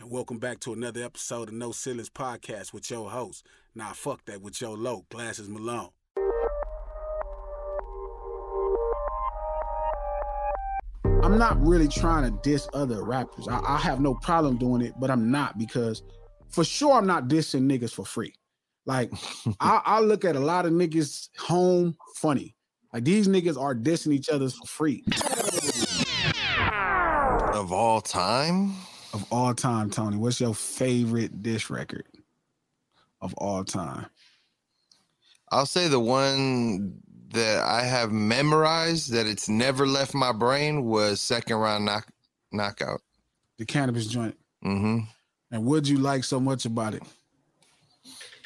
and welcome back to another episode of No Ceilings Podcast with your host. Nah, fuck that with your low, Glasses Malone. I'm not really trying to diss other rappers. I, I, have no problem doing it, but I'm not because for sure I'm not dissing niggas for free. Like I, I, look at a lot of niggas home funny. Like these niggas are dissing each other for free. Of all time? Of all time, Tony. What's your favorite dish record of all time? I'll say the one that I have memorized that it's never left my brain was second round knock knockout. The Canibus joint. Mm-hmm. And what'd you like so much about it?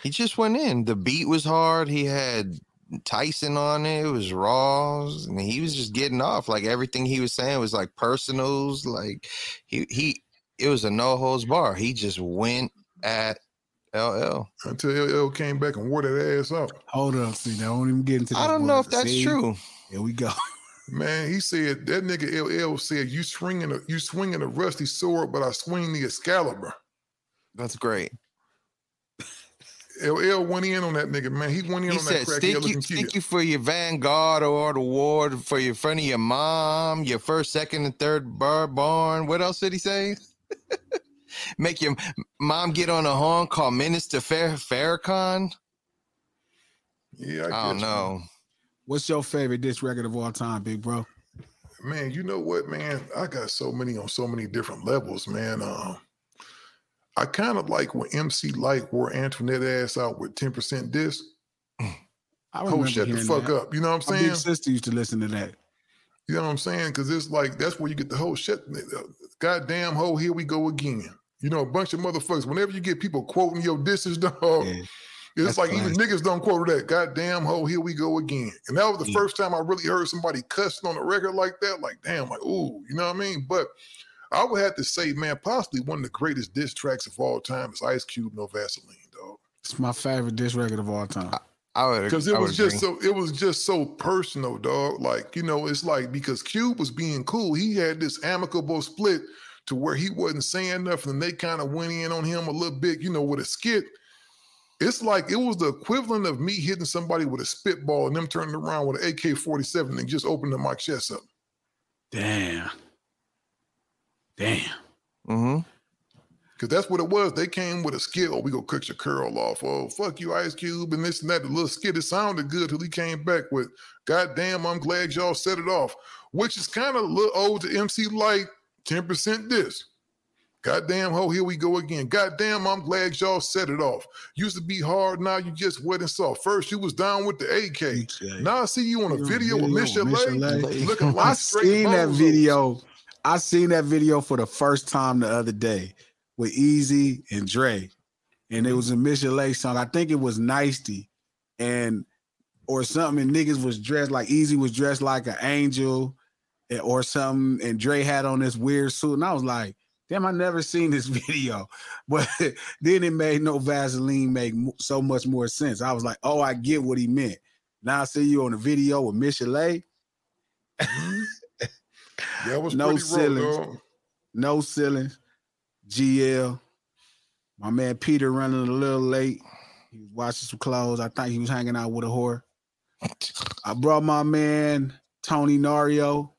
He just went in. The beat was hard. He had Tyson on it. It was raw, and he was just getting off. Like everything he was saying was like personals. Like he he, it was a no holds bar. He just went at LL until LL came back and wore that ass up. Hold up, see, now I don't even get into. I don't know if that's see? true. Here we go. Man, he said that nigga LL said you swinging a you swinging a rusty sword, but I swing the Excalibur. That's great. LL went in on that nigga, man. He went in he on said, that crack. Thank you, thank you for your Vanguard or the award for your front of your mom, your first, second, and third bar barn. What else did he say? Make your mom get on a horn, call Minister Fair Farrakhan. Yeah, I, I don't know. Man. What's your favorite disc record of all time, big bro? Man, you know what, man? I got so many on so many different levels, man. Um, I kind of like when MC Lyte wore Antoinette ass out with 10% disc. I oh, shut the fuck that. up. You know what I'm saying? My big sister used to listen to that. You know what I'm saying? Because it's like that's where you get the whole shit. Goddamn hoe, here we go again. You know, a bunch of motherfuckers. Whenever you get people quoting your disses, dog, yeah, it's like even niggas don't quote that. Goddamn hoe, here we go again. And that was the yeah. first time I really heard somebody cussing on a record like that. Like, damn, like, ooh, you know what I mean? But I would have to say, man, possibly one of the greatest diss tracks of all time is Ice Cube, No Vaseline, dog. It's my favorite diss record of all time. I, would because it was just so it was just so personal, dog. Like you know, it's like because Cube was being cool, he had this amicable split to where he wasn't saying nothing, and they kind of went in on him a little bit, you know, with a skit. It's like it was the equivalent of me hitting somebody with a spitball and them turning around with an AK 47 and just opening my chest up. Damn. Damn. Mm-hmm. Cause that's what it was. They came with a skill. Oh, we go cut your curl off. Oh, fuck you, Ice Cube, and this and that. The little skit it sounded good till he came back with, "God damn, I'm glad y'all set it off," which is kind of a little old to MC Lyte, Ten percent this. Goddamn ho, here we go again. Goddamn, I'm glad y'all set it off. Used to be hard, now you just wet and soft. First you was down with the AK. Okay. Now I see you on a video, video with Michel'le Looking I seen that video. I seen that video for the first time the other day with Eazy and Dre. And it was a Michel'le song. I think it was Nicety and or something. And niggas was dressed like Eazy was dressed like an angel or something. And Dre had on this weird suit. And I was like, damn, I never seen this video. But then it made no Vaseline make so much more sense. I was like, oh, I get what he meant. Now I see you on the video with Michel'le. Mm-hmm. that was no ceilings. no ceilings. GL. My man Peter running a little late. He was washing some clothes. I think he was hanging out with a whore. I brought my man Tony Nario.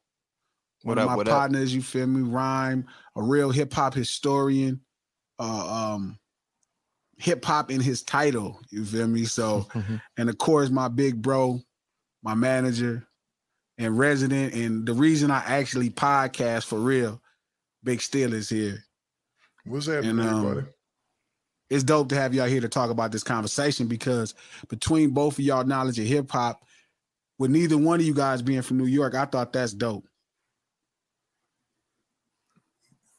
One what of up, my partners, up? you feel me? Rhyme, a real hip hop historian. Uh, um, hip hop in his title, you feel me? So, and of course, my big bro, my manager and resident, and the reason I actually podcast for real, Big Steel is here. What's happening, and, um, everybody? It's dope to have y'all here to talk about this conversation because between both of y'all knowledge of hip hop, with neither one of you guys being from New York, I thought that's dope.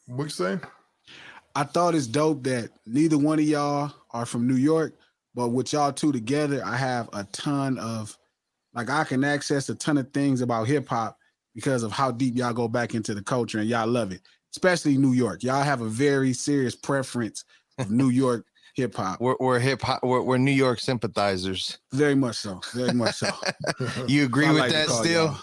What you saying? I thought it's dope that neither one of y'all are from New York, but with y'all two together, I have a ton of like I can access a ton of things about hip hop because of how deep y'all go back into the culture and y'all love it especially New York. Y'all have a very serious preference of New York hip hop. We're, we're hip hop. We're, we're, New York sympathizers. Very much so. Very much so. you agree with like that still? Y'all.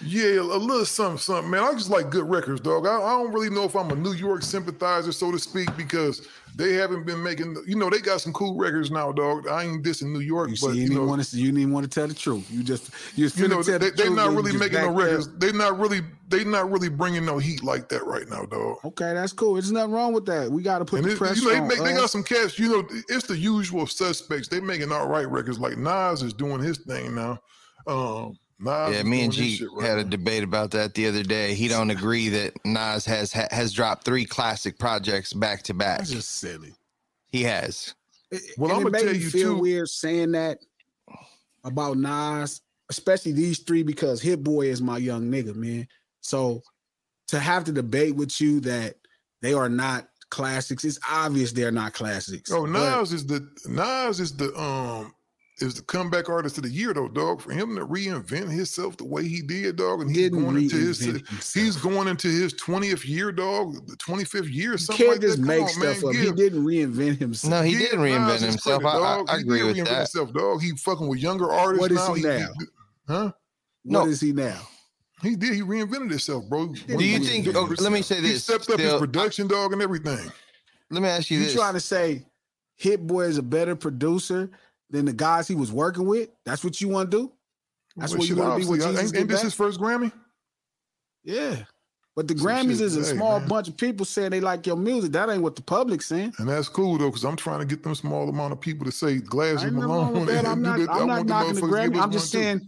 Yeah, a little something, something, man. I just like good records, dog. I, I, don't really know if I'm a New York sympathizer, so to speak, because they haven't been making. You know, they got some cool records now, dog. I ain't dissing New York, you but see, you, you know, want to, you didn't want to tell the truth. You just, you, you know, they, the they not really making no records. They're not really, they're not really bringing no heat like that right now, dog. Okay, that's cool. There's nothing wrong with that. We got to put and the it, pressure you know, they, on. Make, they got some cash. You know, it's the usual suspects. They making all right records. Like Nas is doing his thing now. Um, Nas yeah, me and G right had now. a debate about that the other day. He don't agree that Nas has ha, has dropped three classic projects back to back. That's just silly. He has. It, well, I'm gonna tell you feel too. Weird saying that about Nas, especially these three, because Hit Boy is my young nigga, man. So to have to debate with you that they are not classics, it's obvious they're not classics. Oh, Nas is the Nas is the um is the comeback artist of the year though, dog. For him to reinvent himself the way he did, dog, and he's going into his himself. he's going into his twentieth year, dog, the twenty fifth year. Something you can't like just that. make on, stuff man. up. Give. He didn't reinvent himself. No, he yeah, didn't reinvent himself. Credit, I, I, I agree with that. Himself, dog. He fucking with younger artists. What is now. he now? He, huh? No. What is he now? He did. He reinvented himself, bro. Do you think? Oh, let me say this. He stepped up his production, dog, and everything. Let me ask you, you this: You trying to say Hit Boy is a better producer than the guys he was working with. That's what you want to do. That's well, what you want to be with Jesus. Ain't, ain't this his first Grammy? Yeah. But the Some Grammys shit. is a hey, small man. bunch of people saying they like your music. That ain't what the public's saying. And that's cool though, because I'm trying to get them small amount of people to say Glasses Malone. I'm not, I'm not knocking the Grammy. I'm just saying too.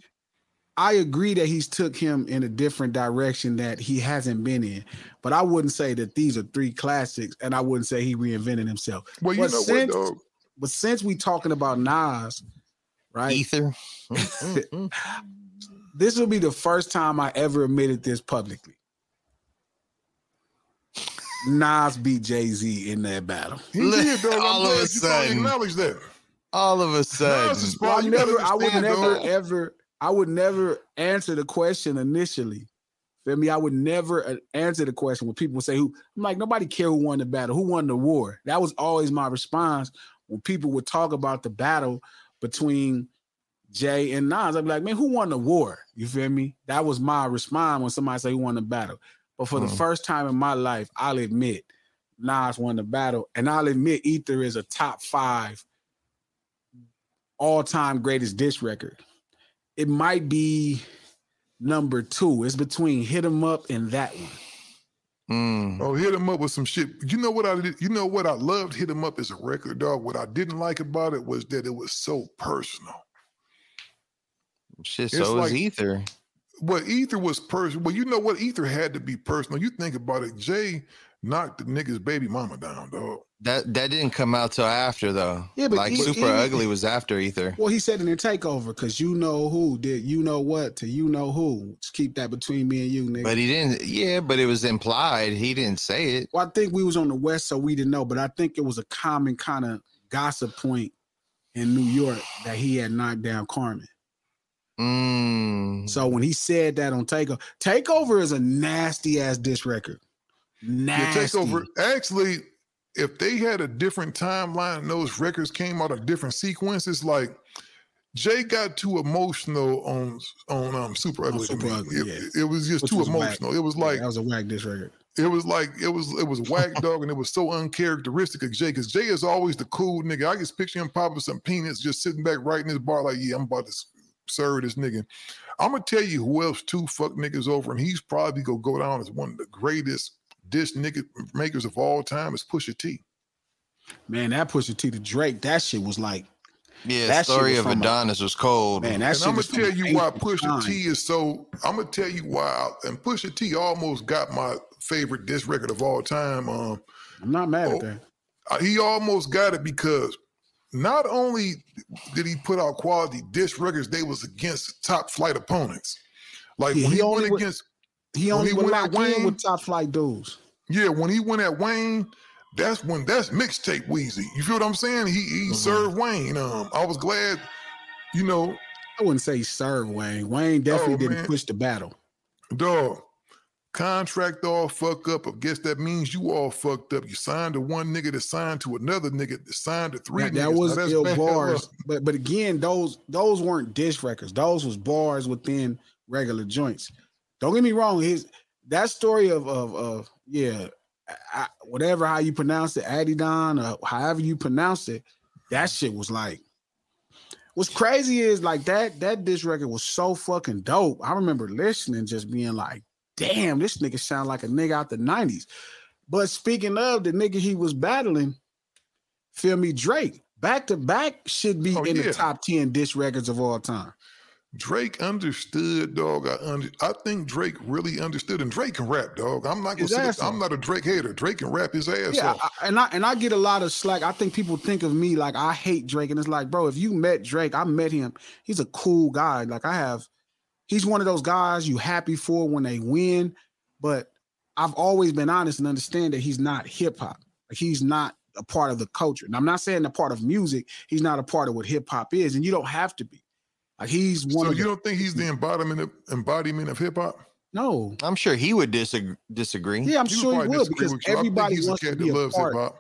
I agree that he's took him in a different direction that he hasn't been in. But I wouldn't say that these are three classics, and I wouldn't say he reinvented himself. Well, you but know since, what, dog? But since we talking about Nas, right? Ether. this will be the first time I ever admitted this publicly. Nas beat Jay Z in that battle. He did, though. All of a sudden, acknowledge that. All of a sudden, well, I, never, I would never, ever, I would never answer the question initially. Feel me? I would never uh, answer the question when people say who. I'm like, nobody care who won the battle, who won the war. That was always my response when people would talk about the battle between Jay and Nas, I'd be like, man, who won the war? You feel me? That was my response when somebody say who won the battle. But for mm. the hmm. first time in my life, I'll admit Nas won the battle. And I'll admit Ether is a top five all-time greatest diss record. It might be number two. It's between Hit 'em Up and that one. Mm. Oh, hit him up with some shit. You know what I did? You know what I loved? Hit him up as a record dog. What I didn't like about it was that it was so personal. Shit, It's so like- is Ether. Well, Ether was personal. Well, you know what? Ether had to be personal. You think about it. Jay knocked the nigga's baby mama down, dog. That that didn't come out till after though. Yeah, but like e- Super even- Ugly was after Ether. Well, he said in the takeover, because you know who did you know what to you know who. Just keep that between me and you, nigga. But he didn't. Yeah, but it was implied. He didn't say it. well, I think we was on the west, so we didn't know. But I think it was a common kind of gossip point in New York that he had knocked down Carmen. Mm. So when he said that on Takeover, Takeover is a nasty ass diss record. Yeah, Nasty. takeover. Actually, if they had a different timeline and those records came out of different sequences, like Jay got too emotional on on um Super Ugly. Super. Ugly, it, yeah. it was just Which too was whack. emotional. It was Yeah, like that was a whack diss record. it was like it was it was whack dog and it was so uncharacteristic of Jay because Jay is always the cool nigga. I just picture him popping some peanuts, just sitting back right in his bar, like, yeah, I'm about to serve this nigga. I'm gonna tell you who else two fuck niggas over, and he's probably gonna go down as one of the greatest dish nigga makers of all time is Pusha T. Man, that Pusha T to Drake, that shit was like, Yeah, That shit story of from a- Adidon was cold. man, that and shit I'm gonna tell you why Pusha time. T is so. I'm gonna tell you why. And Pusha T almost got my favorite disc record of all time. Um, I'm not mad Oh, at that. uh, he almost got it because not only did he put out quality disc records, they was against top flight opponents. Like Yeah, when he he, only went would- against, He when only he would went at Wayne- with top flight dudes. Yeah, when he went at Wayne, that's when that's mixtape Weezy. You feel what I'm saying? He he Mm-hmm. served Wayne. Um, I was glad, you know, I wouldn't say he served Wayne. Wayne definitely Oh, didn't man. push the battle. dog. Contract all fuck up. I guess that means you all fucked up. You signed to one nigga that signed to another nigga that signed to three. That, niggas. that was that's ill bars, but but again, those those weren't diss records. Those was bars within regular joints. Don't get me wrong. His that story of of of yeah, I, whatever how you pronounce it, Adidon or however you pronounce it, that shit was like. What's crazy is like that that diss record was so fucking dope. I remember listening, just being like, "Damn, this nigga sound like a nigga out the '90s." But speaking of the nigga he was battling, feel me, Drake back to back should be Oh, in yeah. the top ten diss records of all time. Drake understood, dog. I under, I think Drake really understood, and Drake can rap, dog. I'm not gonna say I'm not a Drake hater. Drake can rap his ass Yeah, off. I, and I and I get a lot of slack. I think people think of me like I hate Drake, and it's like, bro, if you met Drake, I met him. He's a cool guy. Like I have, he's one of those guys you happy for when they win. But I've always been honest and understand that he's not hip hop. Like he's not a part of the culture. And I'm not saying a part of music. He's not a part of what hip hop is, and you don't have to be. Like he's one so of you the, don't think he's the embodiment of embodiment of hip hop? no. I'm sure he would disagree. disagree. Yeah, I'm He sure he probably would because with you. I think everybody he's a wants to be that a loves hip part. hop.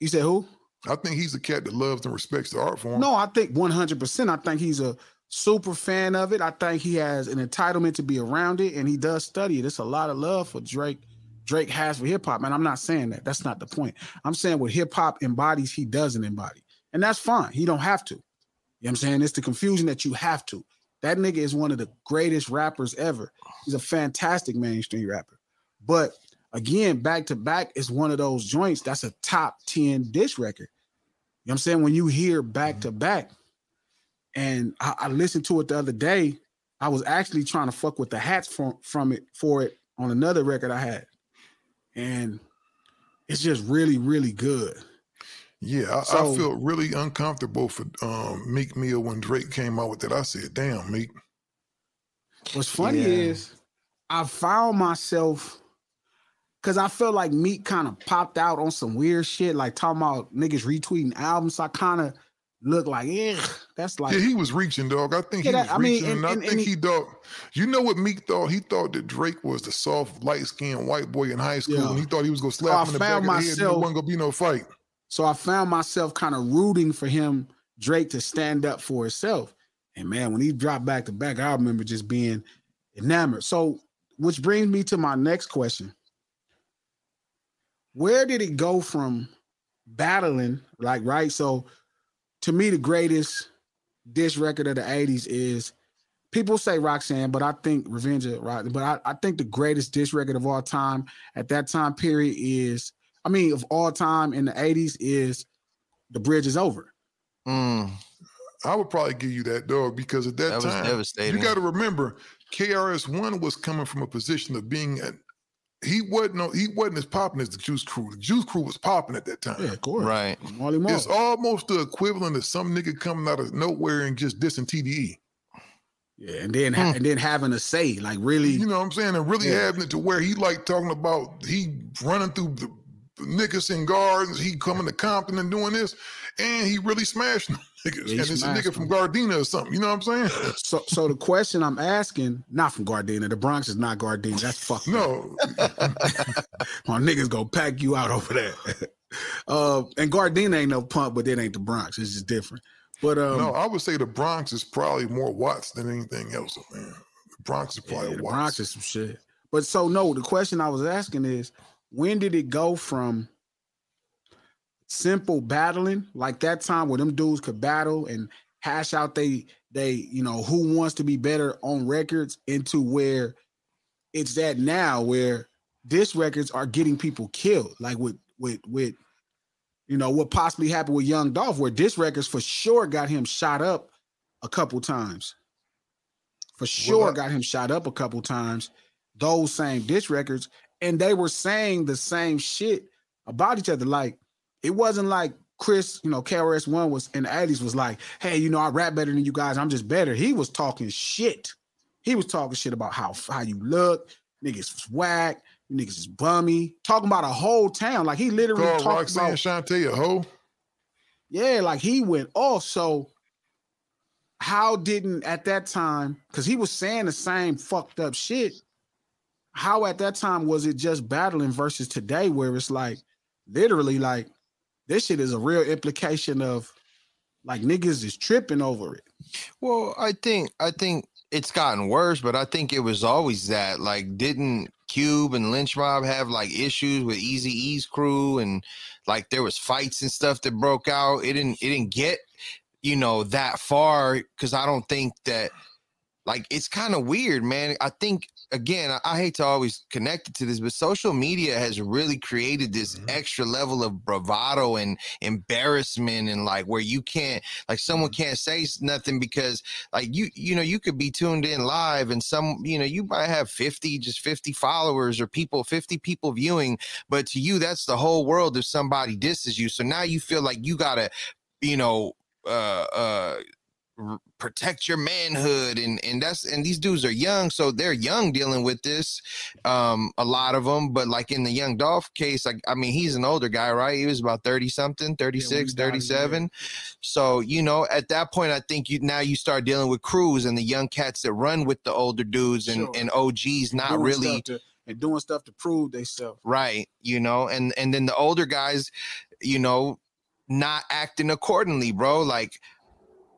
You said who? I think he's a cat that loves and respects the art form. No, I think 100%. I think he's a super fan of it. I think he has an entitlement to be around it and he does study it. It's a lot of love for Drake. Drake has for hip hop. Man, I'm not saying that. That's not the point. I'm saying what hip hop embodies, he doesn't embody. And that's fine. He don't have to. You know what I'm saying? It's the confusion that you have to. That nigga is one of the greatest rappers ever. He's a fantastic mainstream rapper. But again, back to back is one of those joints that's a top 10 dish record. You know what I'm saying? When you hear back to back, and I, I listened to it the other day, I was actually trying to fuck with the hats from from it for it on another record I had. And it's just really, really good. Yeah, I, So- I felt really uncomfortable for um, Meek Mill when Drake came out with that. I said, "Damn, Meek." What's funny Yeah. is I found myself because I felt like Meek kind of popped out on some weird shit, like talking about niggas retweeting albums. So I kind of looked like, yeah, that's like yeah, he was reaching, dog. I think Yeah, he that- was I mean, reaching, and- and, and- I think and he thought. You know what Meek thought? He thought that Drake was the soft, light skinned white boy in high school, Yeah. and he thought he was gonna slap I him in the back found of the head. And there wasn't gonna be no fight. So I found myself kind of rooting for him, Drake, to stand up for himself. And man, when he dropped back to back, I remember just being enamored. So, which brings me to my next question. Where did it go from battling, like, right? So, to me, the greatest dish record of the 80s is people say Roxanne, but I think Revenge of Rock. But I, I think the greatest dish record of all time at that time period is, mean, of all time in the '80s is "The Bridge Is Over." Mm. I would probably give you that dog because at that, That was time, devastating. you got to remember, KRS One was coming from a position of being a, he wasn't no, he wasn't as popping as the Juice Crew. The Juice Crew was popping at that time. Yeah, of course. Right. It's almost the equivalent of some nigga coming out of nowhere and just dissing TDE. Yeah, and then ha- and then having a say like really, You know what I'm saying? And really Yeah. having it to where he like talking about he running through the Nickerson Gardens, he coming to Compton and doing this, and he really smashed them niggas. Yeah, and it's a nigga from Gardena or something. You know what I'm saying? So, so the question I'm asking, not from Gardena. The Bronx is not Gardena. That's fucked. No, My niggas gonna pack you out over there. uh, and Gardena ain't no pump, but it ain't the Bronx. It's just different. But um, no, I would say the Bronx is probably more Watts than anything else, man. The Bronx is yeah, probably the Watts. Bronx is some shit. But so no, the question I was asking is, when did it go from simple battling like that time where them dudes could battle and hash out they they you know who wants to be better on records into where it's that now where diss records are getting people killed like with with with you know what possibly happened with young dolph where diss records for sure got him shot up a couple times. For sure got him shot up a couple times. Those same diss records and they were saying the same shit about each other like it wasn't like Chris, you know, KRS One was in the 80s was like, hey, you know, I rap better than you guys. I'm just better. He was talking shit. He was talking shit about how how you look, niggas was whack, niggas is bummy, talking about a whole town. Like he literally Call talked Roxanne about, Shante a hoe. yeah, like he went off. So how didn't at that time, because he was saying the same fucked up shit. How at that time was it just battling versus today, where it's like literally like this shit is a real implication of like niggas is tripping over it. Well, I think I think it's gotten worse, but I think it was always that. Like, didn't Cube and Lynch Mob have like issues with Eazy-E's crew, and like there was fights and stuff that broke out. It didn't it didn't get you know that far because I don't think that like it's kind of weird, man. I think again, I, I hate to always connect it to this, but social media has really created this extra level of bravado and embarrassment and like where you can't like someone can't say nothing because like you you know you could be tuned in live and some you know you might have 50 just 50 followers or people 50 people viewing but to you that's the whole world if somebody disses you. So now you feel like you gotta you know uh uh protect your manhood and and that's and these dudes are young so they're young dealing with this um a lot of them but like in the young dolph case like i mean he's an older guy right he was about 30 something 36 yeah. 37 so you know at that point i think you now you start dealing with crews and the young cats that run with the older dudes and Sure. and og's not Doing really to- and doing stuff to prove themselves. right you know and and then the older guys you know not acting accordingly bro like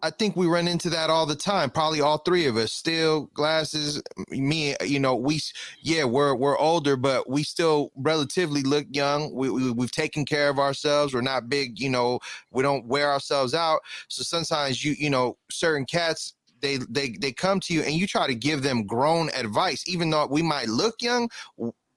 i think we run into that all the time probably all three of us still glasses me you know we yeah we're we're older but we still relatively look young. We, we we've taken care of ourselves. We're not big you know we don't wear ourselves out. So sometimes you you know certain cats they they they come to you and you try to give them grown advice even though we might look young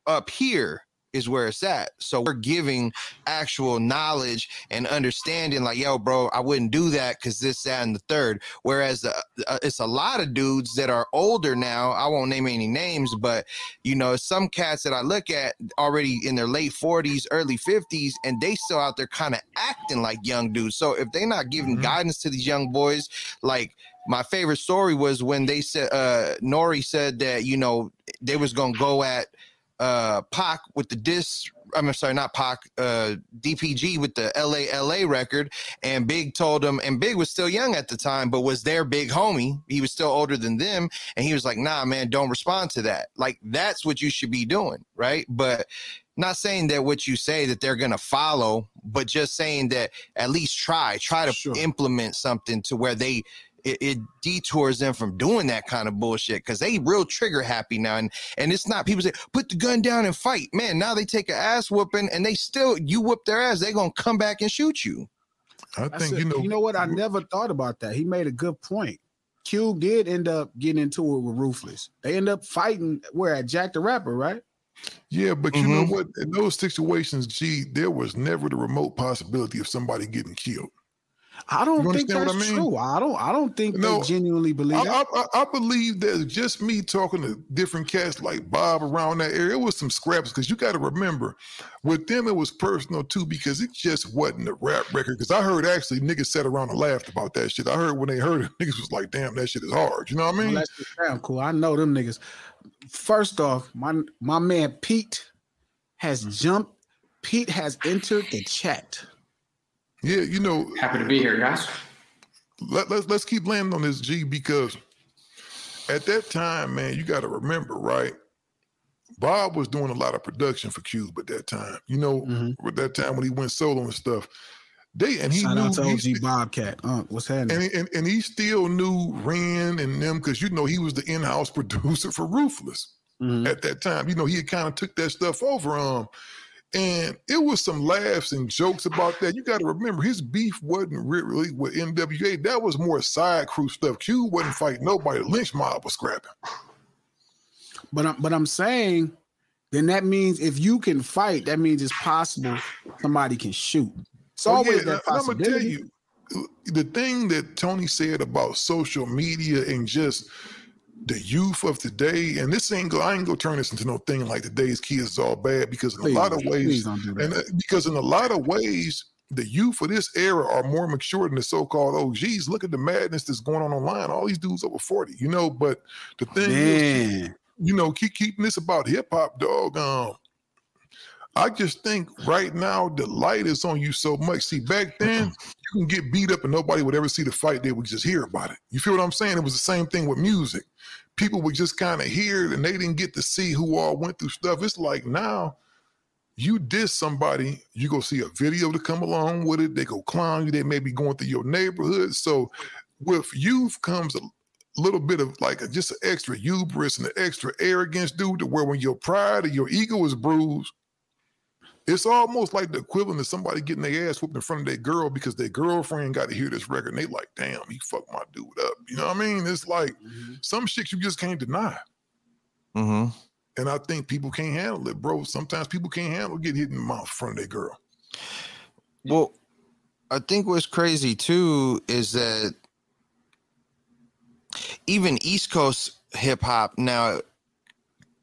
up here is where it's at. So we're giving actual knowledge and understanding, like, yo, bro, I wouldn't do that because this, that, and the third. Whereas uh, uh, it's a lot of dudes that are older now. I won't name any names, but you know, some cats that I look at already in their late 40s, early 50s, and they still out there kind of acting like young dudes. So if they're not giving Mhm. guidance to these young boys, like my favorite story was when they said uh Nori said that you know they was gonna go at uh Pac with the disc. I'm sorry, not Pac, uh DPG with the LA LA record, and Big told him, and Big was still young at the time, but was their big homie. He was still older than them, and he was like, "Nah, man, don't respond to that. Like that's what you should be doing, right?" But not saying that what you say that they're gonna follow, but just saying that at least try, try to Sure. implement something to where they it, it detours them from doing that kind of bullshit because they real trigger happy now and and it's not people say put the gun down and fight man now they take an ass whooping and they still you whoop their ass they gonna come back and shoot you I That's think a- you know. you know what? I never thought about that. He made a good point. Q did end up getting into it with Ruthless. They end up fighting where at Jack the Rapper, right? Yeah, but you mm-hmm. know what? In those situations, G, there was never the remote possibility of somebody getting killed. I don't think that's I mean? true. I don't. I don't think no, they genuinely believe I, that. I, I, believe that just me talking to different cats like Bob around that area. It was some scraps because you got to remember, with them it was personal too because it just wasn't a rap record. Because I heard actually niggas sat around and laughed about that shit. I heard when they heard it, niggas was like, "Damn, that shit is hard." You know what I mean? Well, that's damn cool. I know them niggas. First off, my my man Pete has mm-hmm. jumped. Pete has entered the chat. Yeah, you know. Happy to be here, guys. Let, let's let's keep landing on this G because at that time, man, you got to remember, right? Bob was doing a lot of production for Cube at that time. You know, mm-hmm. at that time when he went solo and stuff. They and he Shout knew out to OG he, Bobcat. Uh, what's happening? And, and and he still knew Ren and them because you know he was the in-house producer for Ruthless mm-hmm. at that time. You know, he kind of took that stuff over. Um, and it was some laughs and jokes about that. You got to remember, his beef wasn't really with NWA. That was more side crew stuff. Q wasn't fighting nobody. Lynch Mob was scrapping. But I'm, but I'm saying, then that means if you can fight, that means it's possible somebody can shoot. It's oh, always yeah, that possibility. I'm gonna tell you, the thing that Tony said about social media and just the youth of today, and this ain't go, I ain't gonna turn this into no thing like today's kids is all bad because in please, a lot of ways, do and uh, because in a lot of ways, the youth of this era are more mature than the so-called OGs. Look at the madness that's going on online. All these dudes over 40, you know. But the thing Man. is, you know, keep keeping this about hip hop, dog. Um, I just think right now the light is on you so much. See, back then you can get beat up and nobody would ever see the fight. They would just hear about it. You feel what I'm saying? It was the same thing with music. People would just kind of hear it and they didn't get to see who all went through stuff. It's like now you diss somebody, you go see a video to come along with it. They go clown you. They may be going through your neighborhood. So with youth comes a little bit of like a, just an extra hubris and an extra arrogance, dude, to where when your pride or your ego is bruised, it's almost like the equivalent of somebody getting their ass whooped in front of their girl because their girlfriend got to hear this record and they like, damn, he fucked my dude up. You know what I mean? It's like mm-hmm. some shit you just can't deny. Mm-hmm. And I think people can't handle it, bro. Sometimes people can't handle getting hit in the mouth in front of their girl. Well, I think what's crazy too is that even East Coast hip hop now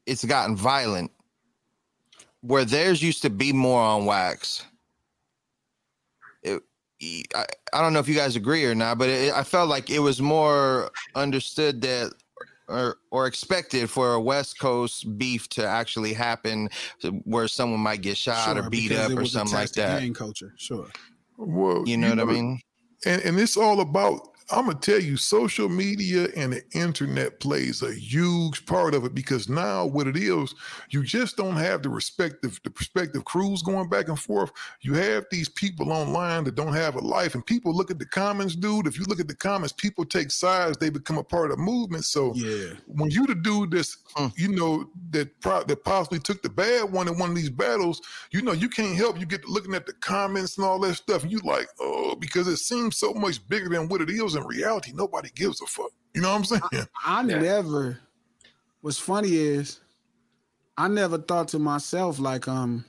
it's gotten violent where theirs used to be more on wax. It, I, I don't know if you guys agree or not, but it, I felt like it was more understood that or or expected for a West Coast beef to actually happen, where someone might get shot sure, or beat up or something like that. Gang culture, sure. Well, you know, you know what I mean. And and it's all about I'm gonna tell you, social media and the internet plays a huge part of it because now what it is, you just don't have the respective the perspective crews going back and forth. You have these people online that don't have a life, and people look at the comments, dude. If you look at the comments, people take sides, they become a part of the movement. So yeah, when you the dude that's hmm. you know that pro- that possibly took the bad one in one of these battles, you know you can't help you get looking at the comments and all that stuff, and you like oh because it seems so much bigger than what it is in reality, nobody gives a fuck. You know what I'm saying? I, I yeah. never. What's funny is, I never thought to myself like um.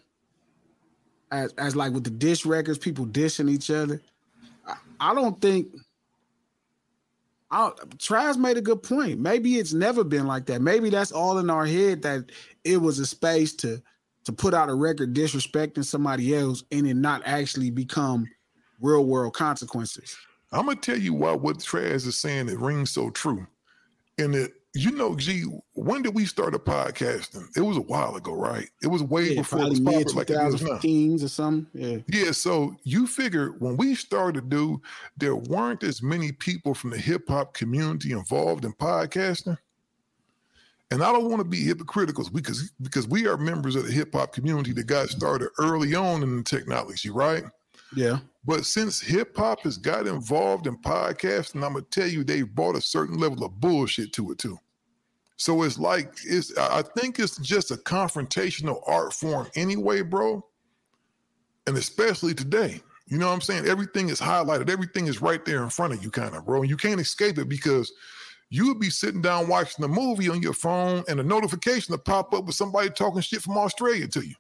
As, as like with the dish records, people dishing each other. I, I don't think. I, Traz made a good point. Maybe it's never been like that. Maybe that's all in our head that it was a space to to put out a record disrespecting somebody else and it not actually become real world consequences. I'm gonna tell you why what Traz is saying it rings so true. And it, you know, G, when did we start a podcasting? It was a while ago, right? It was way yeah, before it was popular, like it is now. or something. Yeah. Yeah. So you figure when we started, dude, there weren't as many people from the hip hop community involved in podcasting. And I don't want to be hypocritical because because we are members of the hip hop community that got started early on in the technology, right? Yeah. But since hip hop has got involved in podcasting, I'm gonna tell you they've brought a certain level of bullshit to it too. So it's like it's I think it's just a confrontational art form anyway, bro. And especially today. You know what I'm saying? Everything is highlighted, everything is right there in front of you, kind of, bro. And you can't escape it because you would be sitting down watching the movie on your phone and a notification to pop up with somebody talking shit from Australia to you.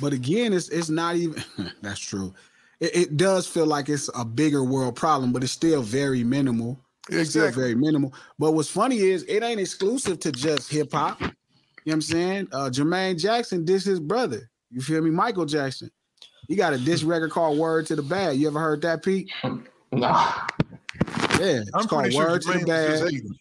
But again, it's it's not even that's true. It, it, does feel like it's a bigger world problem, but it's still very minimal. It's still very minimal. But what's funny is it ain't exclusive to just hip hop. You know what I'm saying? Uh Jermaine Jackson dissed his brother. You feel me? Michael Jackson. He got a diss record called Word to the Bad. You ever heard that, Pete? Nah. Yeah, it's I'm called pretty sure Word to the Jermaine was just Bad.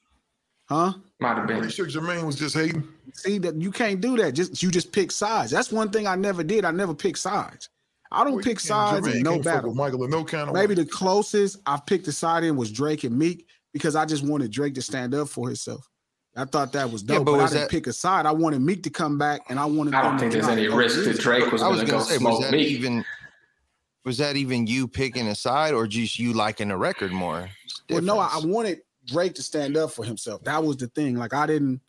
Huh? Might have been. Pretty sure Jermaine was just hating. See that you can't do that. Just you just pick sides. That's one thing I never did. I never pick sides. I don't Well, pick sides Jermaine in no can't battle. with Michael in no kind of Maybe way. the closest I've picked a side in was Drake and Meek because I just wanted Drake to stand up for himself. I thought that was Yeah, dope, but but, I didn't that- pick a side. I wanted Meek to come back, and I wanted. I don't think there's any risk that. Drake was was going to go gonna say, was smoke that me. even was that even you picking a side or just you liking the record more? Well, no, I, I wanted Drake to stand up for himself. That was the thing. Like I didn't.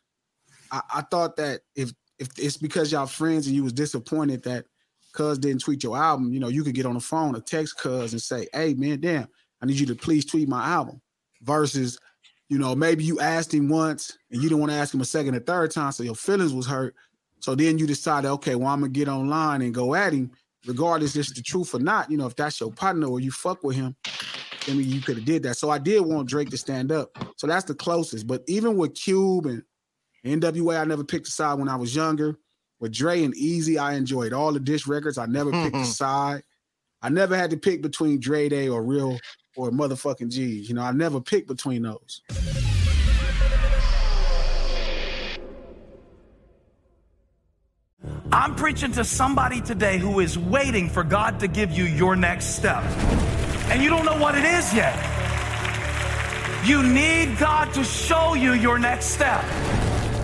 I, I thought that if if it's because y'all friends and you was disappointed that Cuz didn't tweet your album, you know, you could get on the phone or text Cuz and say, "Hey, man, damn, I need you to please tweet my album." Versus, you know, maybe you asked him once and you didn't want to ask him a second or third time, so your feelings was hurt. So then you decided, okay, well, I'm gonna get online and go at him, regardless if it's the truth or not. You know, if that's your partner or you fuck with him, I mean, you could have did that. So I did want Drake to stand up. So that's the closest. But even with Cube and NWA, I never picked a side when I was younger. With Dre and Eazy, I enjoyed all the dish records. I never picked a side. I never had to pick between Dre Day or Real or motherfucking G. You know, I never picked between those. I'm preaching to somebody today who is waiting for God to give you your next step. And you don't know what it is yet. You need God to show you your next step.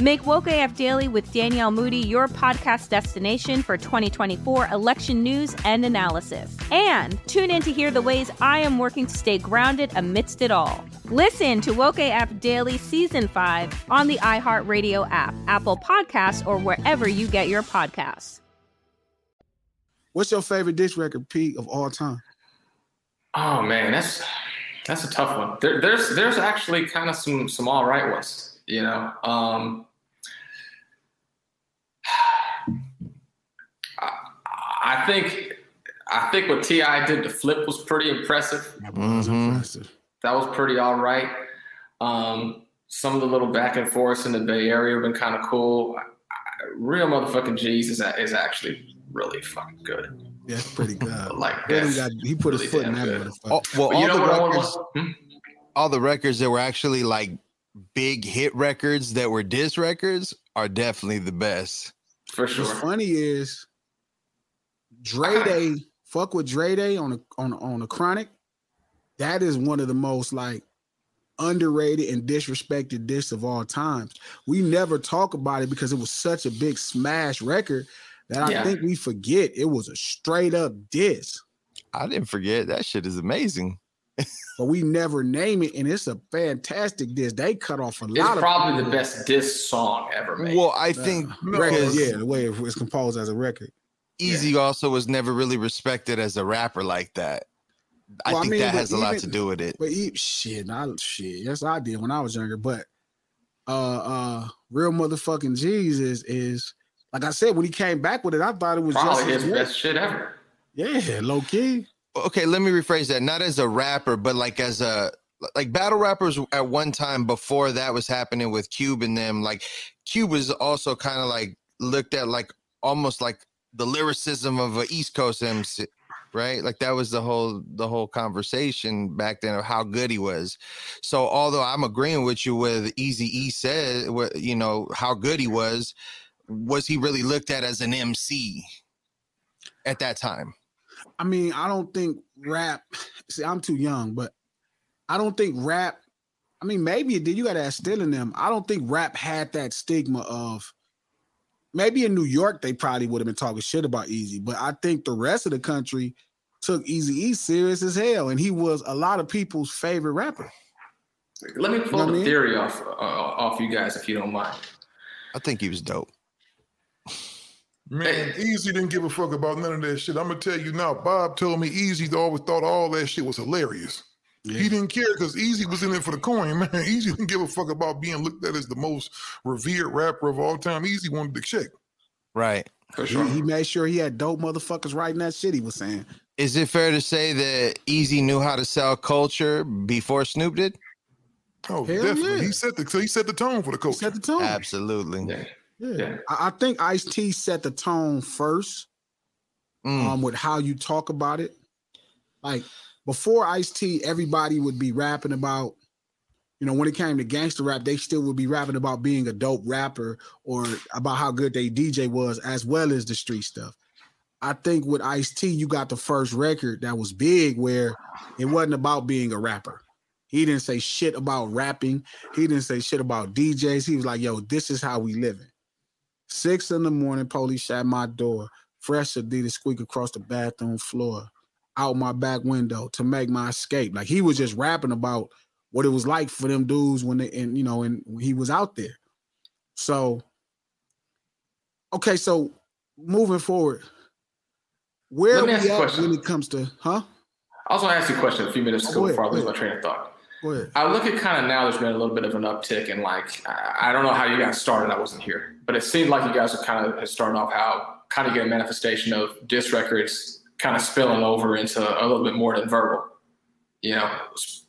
Make Woke AF Daily with Danielle Moody your podcast destination for 2024 election news and analysis. And tune in to hear the ways I am working to stay grounded amidst it all. Listen to Woke AF Daily Season 5 on the iHeartRadio app, Apple Podcasts, or wherever you get your podcasts. What's your favorite dish record, Pete, of all time? Oh man, that's that's a tough one. There, there's there's actually kind of some some all right ones, you know. Um, I, I think I think what Ti did to Flip was pretty impressive. That was Mhm. impressive. That was pretty all right. Um, some of the little back and forths in the Bay Area have been kind of cool. I, I, real motherfucking G's is is actually really fucking good. Yeah, it's pretty good. Like Really that's got- he put his foot in damn that motherfucker. Oh, well, But all you know the what I want- records, Hmm? all the records that were actually like big hit records that were diss records are definitely the best. For sure. What's funny is Dre Day, fuck with Dre Day on a on a- on a chronic. That is one of the most like underrated and disrespected diss of all times. We never talk about it because it was such a big smash record that I think we forget it was a straight up diss. I didn't forget that shit is amazing. But we never name it, and it's a fantastic disc. They cut off a It's lot It's probably the best disc song ever made. Well, I think record, because yeah, the way it was composed as a record. Eazy also was never really respected as a rapper like that. I Well, I think mean, that but has a lot to do with it. But he, shit, I shit, yes, I did when I was younger. But uh uh real motherfucking Jesus is is like I said, when he came back with it, I thought it was Probably just as his best shit ever. Yeah, low key. Okay, let me rephrase that. Not as a rapper, but like as a like battle rappers at one time before that was happening with Cube and them. Like Cube was also kind of like looked at like almost like the lyricism of a East Coast MC, right? Like that was the whole the whole conversation back then of how good he was. So although I'm agreeing with you with Eazy E said, you know how good he was, was he really looked at as an MC at that time? I mean, I don't think rap. See, I'm too young, but I don't think rap. I mean, maybe it did. You got to ask still in them. I don't think rap had that stigma of. Maybe in New York they probably would have been talking shit about Eazy, but I think the rest of the country took Eazy E serious as hell, and he was a lot of people's favorite rapper. Let me You know pull what I the mean? theory off uh, off you guys if you don't mind. I think he was dope. Man, Eazy didn't give a fuck about none of that shit. I'm gonna tell you now. Bob told me Eazy always thought all that shit was hilarious. He didn't care because Eazy was in it for the coin, man. Eazy didn't give a fuck about being looked at as the most revered rapper of all time. Eazy wanted the check. Right. For He, he made sure he had dope motherfuckers writing that shit he was saying. Is it fair to say that Eazy knew how to sell culture before Snoop did? Oh, Hell definitely. yeah. He set the so he set the tone for the culture. Set the tone. Absolutely. Yeah. I, I think Ice T set the tone first Mm. um, with how you talk about it. Like before Ice T, everybody would be rapping about, you know, when it came to gangster rap, they still would be rapping about being a dope rapper or about how good they DJ was, as well as the street stuff. I think with Ice T, you got the first record that was big where it wasn't about being a rapper. He didn't say shit about rapping. He didn't say shit about DJs. He was like, yo, this is how we living. Six in the morning, police at my door. Fresh Adidas squeak across the bathroom floor, out my back window to make my escape. Like he was just rapping about what it was like for them dudes when they and you know, and he was out there. So, okay, so moving forward, where are we ask you a at when it comes to, huh? I was to ask you a question a few minutes Oh, ago go before I lose my train of thought. I look at kind of now there's been a little bit of an uptick and like I I don't know how you guys started. I wasn't here, but it seemed like you guys are kind of started off how kind of get a manifestation of disc records kind of spilling over into a little bit more than verbal, you know,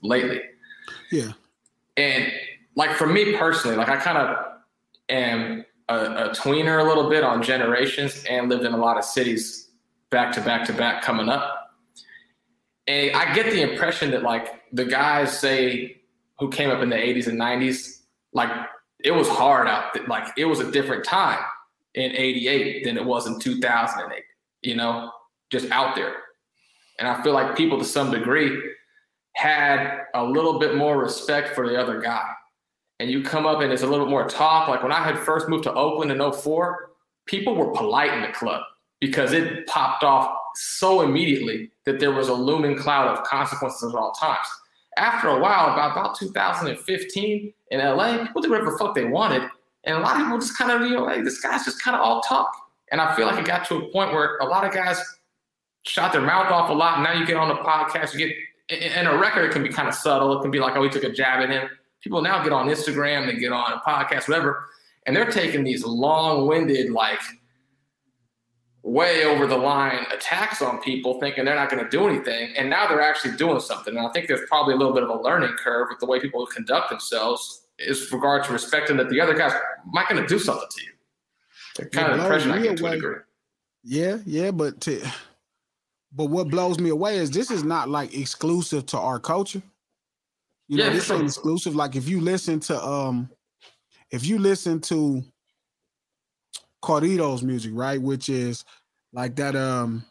lately. Yeah. And like for me personally, like I kind of am a, a tweener a little bit on generations and lived in a lot of cities back to back to back coming up. And I get the impression that like the guys say who came up in the 80s and 90s, like it was hard out there. Like it was a different time in 88 than it was in 2008, you know, just out there. And I feel like people to some degree had a little bit more respect for the other guy. And you come up and it's a little bit more talk. Like when I had first moved to Oakland in 04, people were polite in the club because it popped off so immediately that there was a looming cloud of consequences at all times. After a while, about, about 2015 in LA, people did whatever the fuck they wanted. And a lot of people just kind of, you know, hey, this guy's just kind of all talk. And I feel like it got to a point where a lot of guys shot their mouth off a lot. Now you get on a podcast, you get, and a record can be kind of subtle. It can be like, oh, he took a jab at him. People now get on Instagram, they get on a podcast, whatever, and they're taking these long-winded, like way over the line attacks on people thinking they're not going to do anything and now they're actually doing something. And i think there's probably a little bit of a learning curve with the way people conduct themselves is regard to respecting that the other guys might going to do something to you. The kind of impression i get to a degree. Yeah yeah but to but what blows me away is this is not like exclusive to our culture. You know Yeah, this ain't exclusive. Like if you listen to um if you listen to Corridos music, right? Which is like that um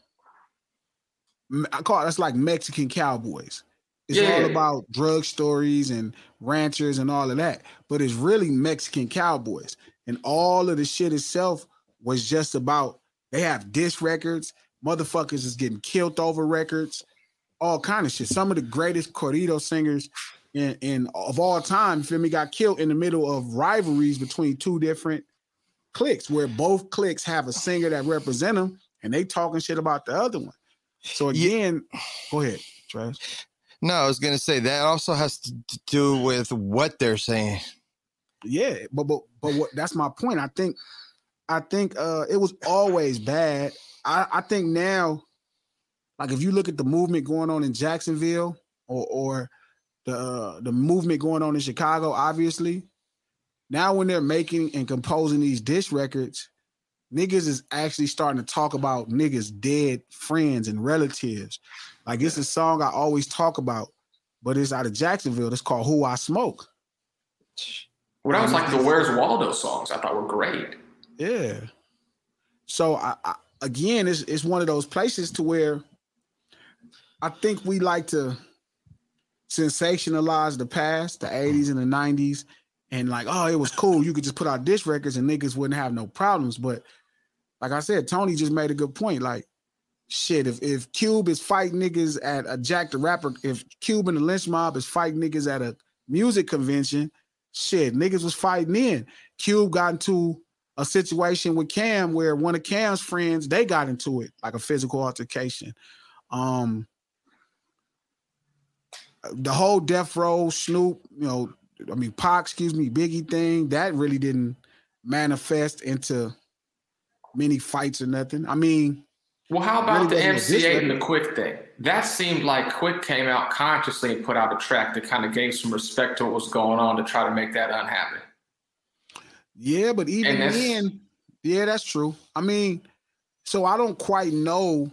I call it that's like Mexican cowboys. It's Yeah, all about drug stories and ranchers and all of that, but it's really Mexican cowboys. And all of the shit itself was just about they have disc records, motherfuckers is getting killed over records, all kind of shit. Some of the greatest corrido singers in, in of all time, feel me, got killed in the middle of rivalries between two different cliques where both cliques have a singer that represent them and they talking shit about the other one. So again, go ahead, Trash. No, I was gonna say that also has to do with what they're saying. Yeah, but but but what that's my point. I think I think uh it was always bad. I, I think now, like if you look at the movement going on in Jacksonville or or the uh, the movement going on in Chicago, obviously, now when they're making and composing these dish records, niggas is actually starting to talk about niggas dead friends and relatives. Like it's a song I always talk about, but it's out of Jacksonville. It's called Who I Smoke. Well, that was like the Where's Waldo songs. I thought were great. Yeah. So I, I again, it's it's one of those places to where I think we like to sensationalize the past, the 80s and the 90s, and like, oh, it was cool. You could just put out dish records and niggas wouldn't have no problems. But like I said, Tony just made a good point. Like, shit, if if Cube is fighting niggas at a Jack the Rapper, if Cube and the Lench Mob is fighting niggas at a music convention, shit, niggas was fighting in. Cube got into a situation with Cam where one of Cam's friends they got into it, like a physical altercation. Um, the whole Death Row, Snoop, you know, I mean Pac, excuse me, Biggie thing that really didn't manifest into many fights or nothing. I mean, Well, how about really the wasn't a diss MC Eiht and the. Quik thing? That seemed like Quik came out consciously and put out a track that kind of gave some respect to what was going on to try to make that unhappen. Yeah, but even then, yeah, that's true. I mean, so I don't quite know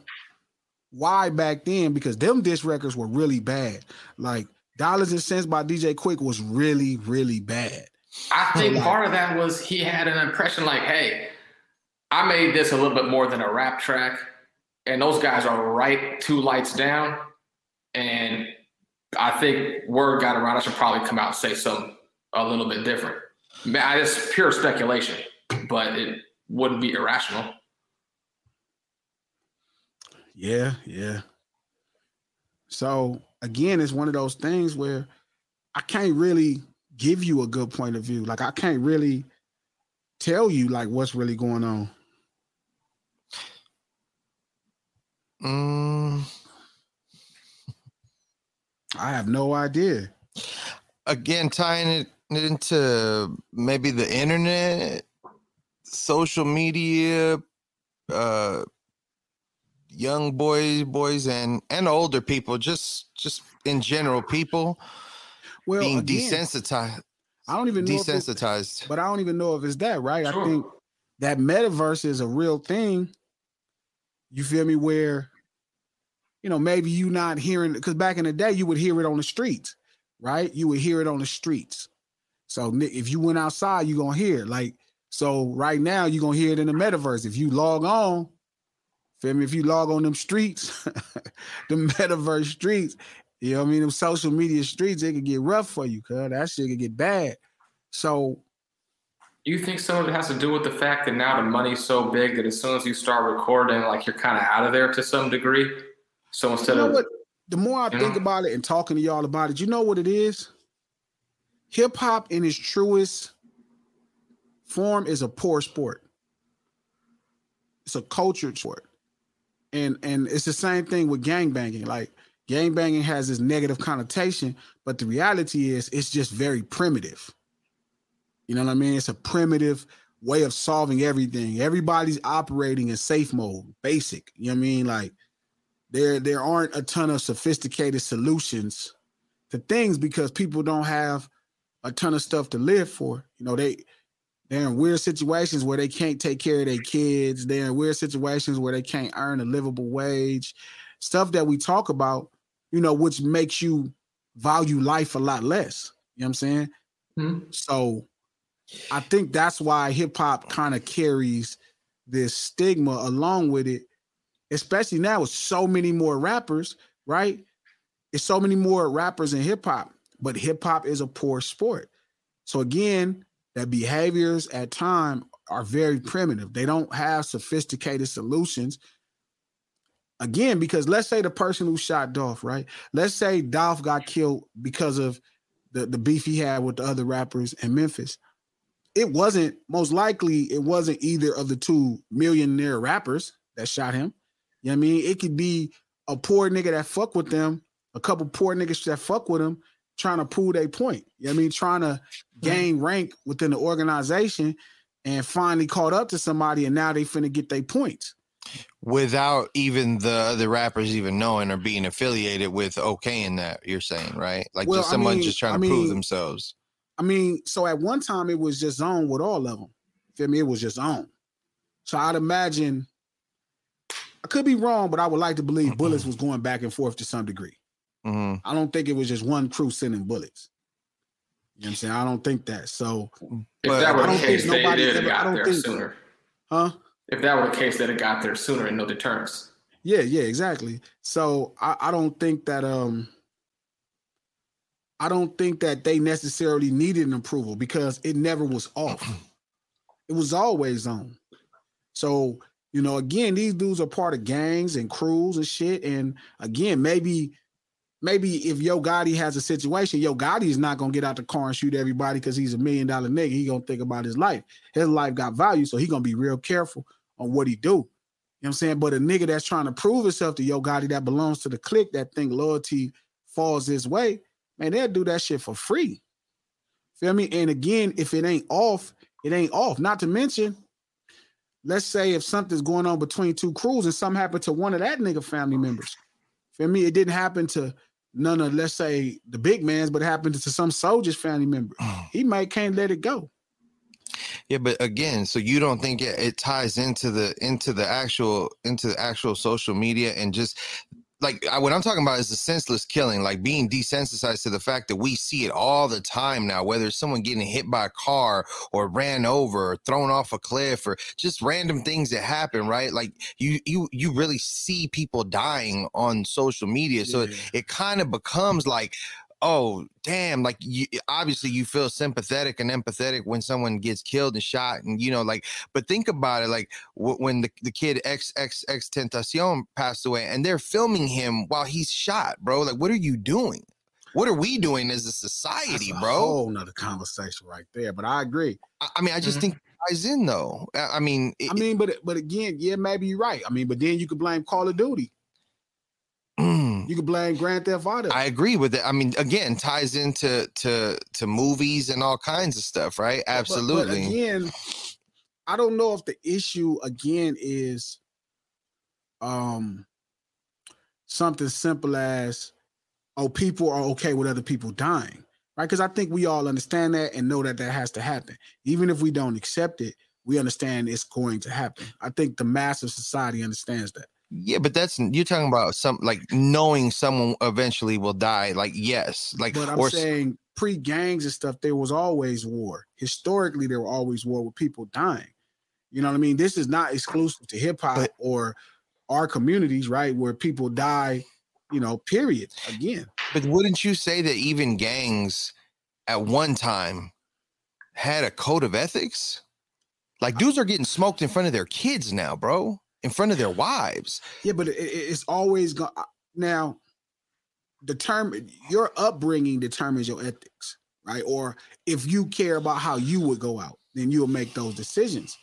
why back then because them disc records were really bad. Like Dollars and Cents by DJ Quik was really, really bad. I think part of that was he had an impression like, hey, I made this a little bit more than a rap track, and those guys are right two lights down. And I think word got around. I should probably come out and say something a little bit different. Man, It's pure speculation, but it wouldn't be irrational. Yeah, yeah. So again, it's one of those things where I can't really give you a good point of view. Like I can't really tell you like what's really going on. Mm, I have no idea. again, tying it into maybe the internet, social media, uh, young boys, boys, and and older people, just just in general, people Well, being again, desensitized. I don't even know if it's- desensitized. but I don't even know if it's that, right? Sure. I think that metaverse is a real thing. You feel me? Where, you know, maybe you not hearing because back in the day you would hear it on the streets, right? You would hear it on the streets. So if you went outside, you're gonna hear it. Like so. Right now, you're gonna hear it in the metaverse. If you log on, feel me? If you log on them streets, the metaverse streets, you know what I mean? Them social media streets, it could get rough for you, cuz that shit could get bad. So You think some of it has to do with the fact that now the money's so big that as soon as you start recording, like you're kind of out of there to some degree. So instead you know of what? The more I think know? about it and talking to y'all about it, you know what it is? Hip hop in its truest form is a poor sport. It's a cultured sport. And and it's the same thing with gangbanging. Like gangbanging has this negative connotation, but the reality is it's just very primitive. You know what I mean? It's a primitive, way of solving everything. Everybody's operating in safe mode, basic. You know what I mean? Like there there aren't a ton of sophisticated solutions to things because people don't have a ton of stuff to live for. You know, they they're in weird situations where they can't take care of their kids. They're in weird situations where they can't earn a livable wage. Stuff that we talk about, you know, which makes you value life a lot less. You know what I'm saying? Mm-hmm. So I think that's why hip hop kind of carries this stigma along with it, especially now with so many more rappers, right? It's so many more rappers in hip hop, but hip hop is a poor sport. So again, that behaviors at time are very primitive. They don't have sophisticated solutions. Again, because let's say the person who shot Dolph, right? Let's say Dolph got killed because of the, the beef he had with the other rappers in Memphis. It wasn't most likely it wasn't either of the two millionaire rappers that shot him. You know what I mean? It could be a poor nigga that fuck with them, a couple poor niggas that fuck with them, trying to prove their point. You know what I mean? Trying to mm-hmm. gain rank within the organization and finally caught up to somebody and now they finna get their points. Without even the the rappers even knowing or being affiliated with okay in that, you're saying, right? Like well, just someone I mean, just trying to I mean, prove themselves. I mean, so at one time it was just on with all of them. Feel me? It was just on. So I'd imagine I could be wrong, but I would like to believe Bullets was going back and forth to some degree. Mm-hmm. I don't think it was just one crew sending bullets. You know what I'm saying? I don't think that. So if that were the case, they did ever, got there sooner. Huh? If that were the case, that it got there sooner and no deterrence. Yeah, yeah, exactly. So I, I don't think that um I don't think that they necessarily needed an approval because it never was off. it was always on. So, you know, again, these dudes are part of gangs and crews and shit. And again, maybe maybe if Yo Gotti has a situation, Yo Gotti is not gonna get out the car and shoot everybody because he's a million dollar nigga. He gonna think about his life. His life got value, so he gonna be real careful on what he do. You know what I'm saying? But a nigga that's trying to prove himself to Yo Gotti that belongs to the clique that think loyalty falls this way, man, they'll do that shit for free. Feel me? And again, if it ain't off, it ain't off. Not to mention, let's say if something's going on between two crews and something happened to one of that nigga family members. Feel me? It didn't happen to none of let's say the big man's, but it happened to some soldier's family member. Mm. he might can't let it go. Yeah, but again, so you don't think it, it ties into the into the actual into the actual social media and just like what I'm talking about is the senseless killing, like being desensitized to the fact that we see it all the time now, whether it's someone getting hit by a car or ran over or thrown off a cliff or just random things that happen, right? Like you you you really see people dying on social media. So yeah. it, it kind of becomes like oh damn like you, obviously you feel sympathetic and empathetic when someone gets killed and shot and you know like but think about it like w- when the, the kid XXXTentacion passed away and they're filming him while he's shot bro like what are you doing? What are we doing as a society That's a bro? whole nother conversation right there but i agree. I, I mean i just mm-hmm. think ties in though. I mean it, i mean but but again yeah maybe you're right. I mean but then you could blame call of duty. You can blame Grand Theft Auto. I agree with it. I mean, again, ties into to to movies and all kinds of stuff, right? Absolutely. But, but again, I don't know if the issue again is um something simple as oh people are okay with other people dying right because i think we all understand that and know that that has to happen even if we don't accept it we understand it's going to happen i think the mass of society understands that yeah, but that's you're talking about some like knowing someone eventually will die. Like yes, like but I'm or, saying pre gangs and stuff. There was always war. Historically, there were always war with people dying. You know what I mean? This is not exclusive to hip hop or our communities, right? Where people die. You know, period. Again, but wouldn't you say that even gangs at one time had a code of ethics? Like dudes are getting smoked in front of their kids now, bro in front of their wives. Yeah, but it, it's always going now. Determine your upbringing determines your ethics, right? Or if you care about how you would go out, then you'll make those decisions.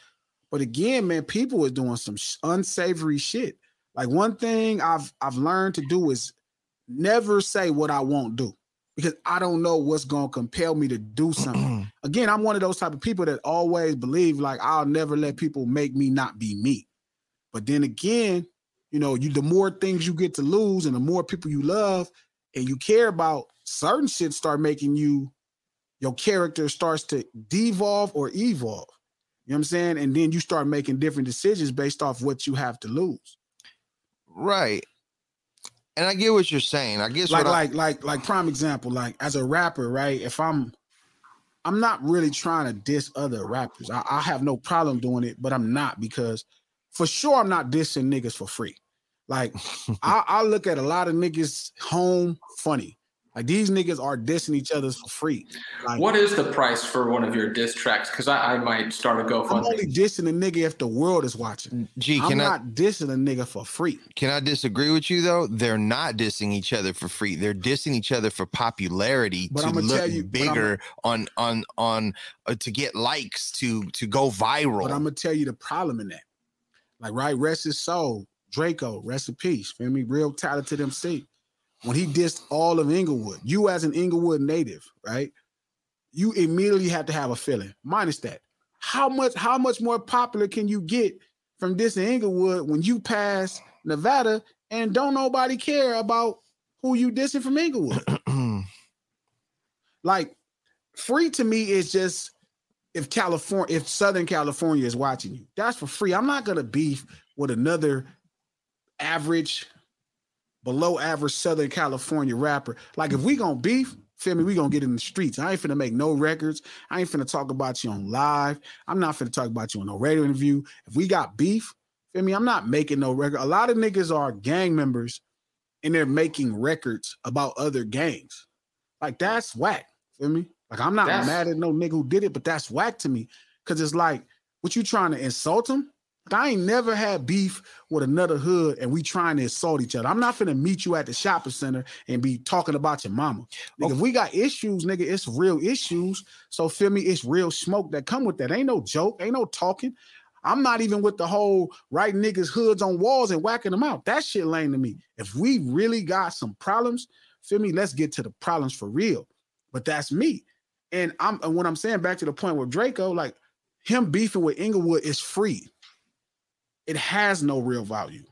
But again, man, people are doing some unsavory shit. Like one thing I've I've learned to do is never say what I won't do. because I don't know what's gonna compel me to do something. Again, I'm one of those type of people that always believe like I'll never let people make me not be me. But then again, you know, you the more things you get to lose and the more people you love and you care about, certain shit start making you your character starts to devolve or evolve. You know what I'm saying? And then you start making different decisions based off what you have to lose. Right. And I get what you're saying. I guess like what I- like like like prime example, like as a rapper, right? If I'm I'm not really trying to diss other rappers. I, I have no problem doing it, but I'm not because for sure I'm not dissing niggas for free. Like I, I look at a lot of niggas home funny. Like these niggas are dissing each other for free. Like What is the price for one of your diss tracks? Because I, I might start a I'm only dissing a nigga if the world is watching. G, I'm can I- dissing a nigga for free. Can I disagree with you though? They're not dissing each other for free. They're dissing each other for popularity But to I'ma look tell you- bigger on on on uh, to get likes to to go viral. But I'm gonna tell you the problem in that. Like, right, rest his soul. Drakeo, rest in peace. Feel me? Real talented MC. When he dissed all of Inglewood, you as an Inglewood native, right? You immediately have to have a feeling. Minus that. How much, how much more popular can you get from dissing Inglewood when you pass Nevada and don't nobody care about who you dissing from Inglewood? like free to me is just if California, if Southern California is watching you, that's for free. I'm not gonna beef with another average, below average Southern California rapper. Like if we gonna beef, feel me, we gonna get in the streets. I ain't finna make no records. I ain't finna talk about you on live. I'm not finna talk about you on no radio interview. If we got beef, feel me, I'm not making no record. A lot of niggas are gang members and they're making records about other gangs. Like that's whack. Feel me? Like I'm not That's- mad at no nigga who did it, but that's whack to me. Cause it's like, what you trying to insult him? I ain't never had beef with another hood and we trying to insult each other. I'm not finna meet you at the shopping center and be talking about your mama. Nigga, if we got issues, nigga, it's real issues. So feel me, it's real smoke that come with that. Ain't no joke, ain't no talking. I'm not even with the whole right niggas hoods on walls and whacking them out. That shit lame to me. If we really got some problems, feel me, let's get to the problems for real. But that's me. And I'm and what I'm saying back to the point with Drakeo, like him beefing with Inglewood is free. It has no real value.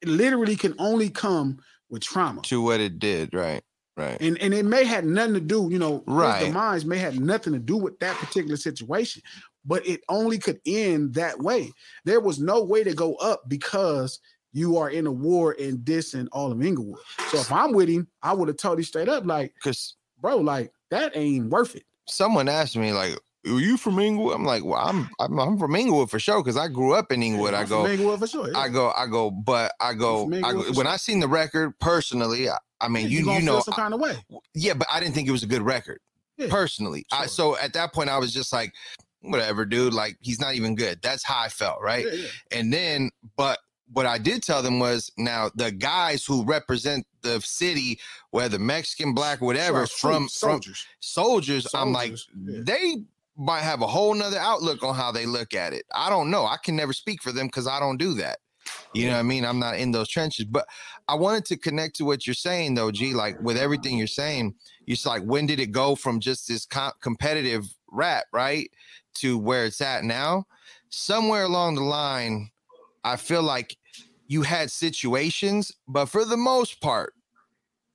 It literally can only come with trauma. to what it did, right? Right. And and it may have nothing to do, you know, Right. demise may have nothing to do with that particular situation, but it only could end that way. There was no way to go up because you are in a war and dissing all of Inglewood. So if I'm with him, I would have told you straight up, like, because bro, like that ain't worth it. Someone asked me like, "Are you from Inglewood?" I'm like, "Well, I'm I'm, I'm from Inglewood for sure because I grew up in Inglewood." I go, Inglewood for sure. yeah. I go, I go, but I go, I go when sure. I seen the record personally. I, I mean, Yeah, you you know, some kind of way. yeah, but I didn't think it was a good record personally. I, so at that point, I was just like, whatever, dude. Like he's not even good. That's how I felt, right? And then, but what I did tell them was now the guys who represent the city, whether Mexican, black, whatever, from soldiers. from soldiers, I'm like, yeah. they might have a whole nother outlook on how they look at it. I don't know. I can never speak for them because I don't do that. You know what I mean? I'm not in those trenches. But I wanted to connect to what you're saying though, G. Like with everything you're saying, you're like, when did it go from just this co- competitive rap, right, to where it's at now? Somewhere along the line, I feel like you had situations, but for the most part,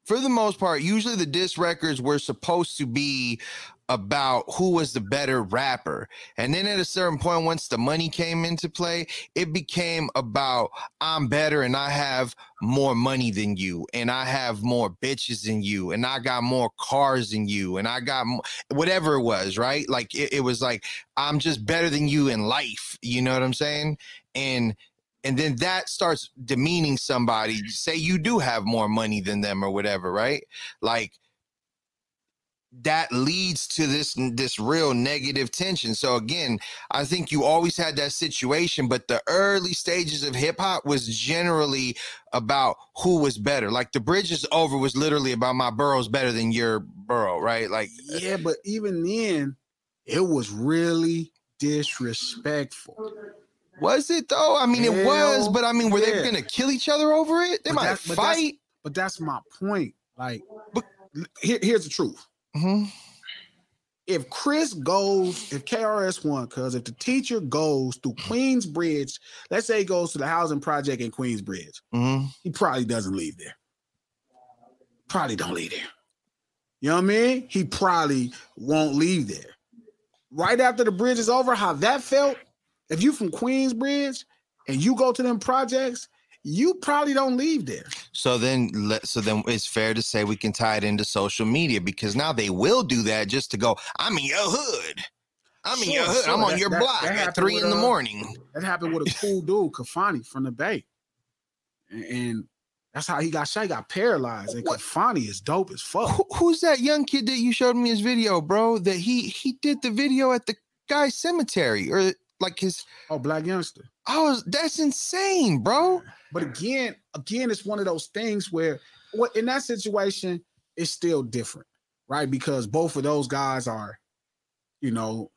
for the most part, usually the diss records were supposed to be about who was the better rapper. And then at a certain point, once the money came into play, it became about I'm better and I have more money than you, and I have more bitches than you, and I got more cars than you, and I got whatever it was, right? Like it, it was like I'm just better than you in life. You know what I'm saying? And and then that starts demeaning somebody. Mm-hmm. Say you do have more money than them or whatever right? Like that leads to this this real negative tension. So again i think you always had that situation but the early stages of hip hop was generally about who was better. Like the bridge is over was literally about my borough's better than your borough right? Like uh, Yeah, but even then, it was really disrespectful. Was it though i mean it was but i mean were yeah. they gonna kill each other over it they But might that's- but that's- fight But that's my point. Like, here, here's the truth. Mm-hmm. If Chris goes, if KRS One, because if the teacher goes through Queensbridge, let's say he goes to the housing project in Queensbridge, Mm-hmm. he probably doesn't leave there. Probably don't leave there. You know what I mean? He probably won't leave there. Right after the bridge is over, how that felt, if you from Queensbridge and you go to them projects, you probably don't leave there. So then, so then it's fair to say we can tie it into social media because now they will do that just to go. I'm in your hood. I'm in your hood. sure. I'm on That- your that- block that at three in the uh, morning. That happened with a cool dude, Kafani from the Bay. And, and that's how he got shot. He got paralyzed. And Kafani is dope as fuck. Who, who's that young kid that you showed me his video, bro? That he he did the video at the guy's cemetery or like his. Oh, Blac Youngsta. I was that's insane, bro. But again, again, it's one of those things where what in that situation it's still different, right? Because both of those guys are, you know,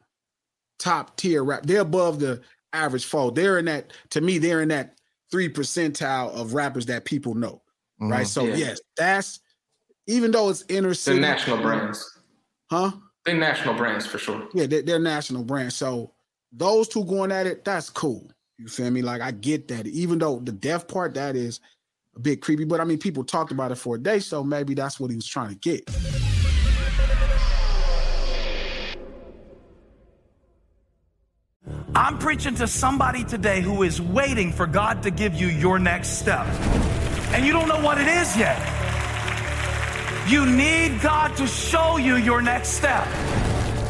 top tier rap. They're above the average fold. They're in that, to me, they're in that three percentile of rappers that people know. Right. Mhm. So Yeah. yes, that's even though it's inner The city. national brands. Huh? They're national brands for sure. Yeah, they're, they're national brands. So those two going at it, that's cool. You feel me? Like I get that. Even though the death part, that is a bit creepy. But I mean, people talked about it for a day, so maybe that's what he was trying to get. I'm preaching to somebody today who is waiting for God to give you your next step. And you don't know what it is yet. You need God to show you your next step.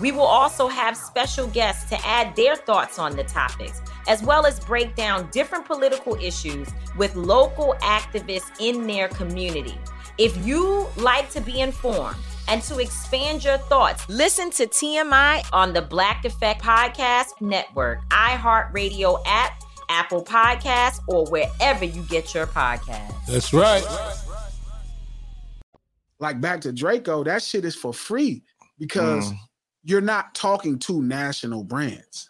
We will also have special guests to add their thoughts on the topics, as well as break down different political issues with local activists in their community. If you like to be informed and to expand your thoughts, listen to TMI on the Black Effect Podcast Network, iHeartRadio app, Apple Podcasts, or wherever you get your podcasts. That's right. Like back to Drakeo, that shit is for free because mm. You're not talking to national brands.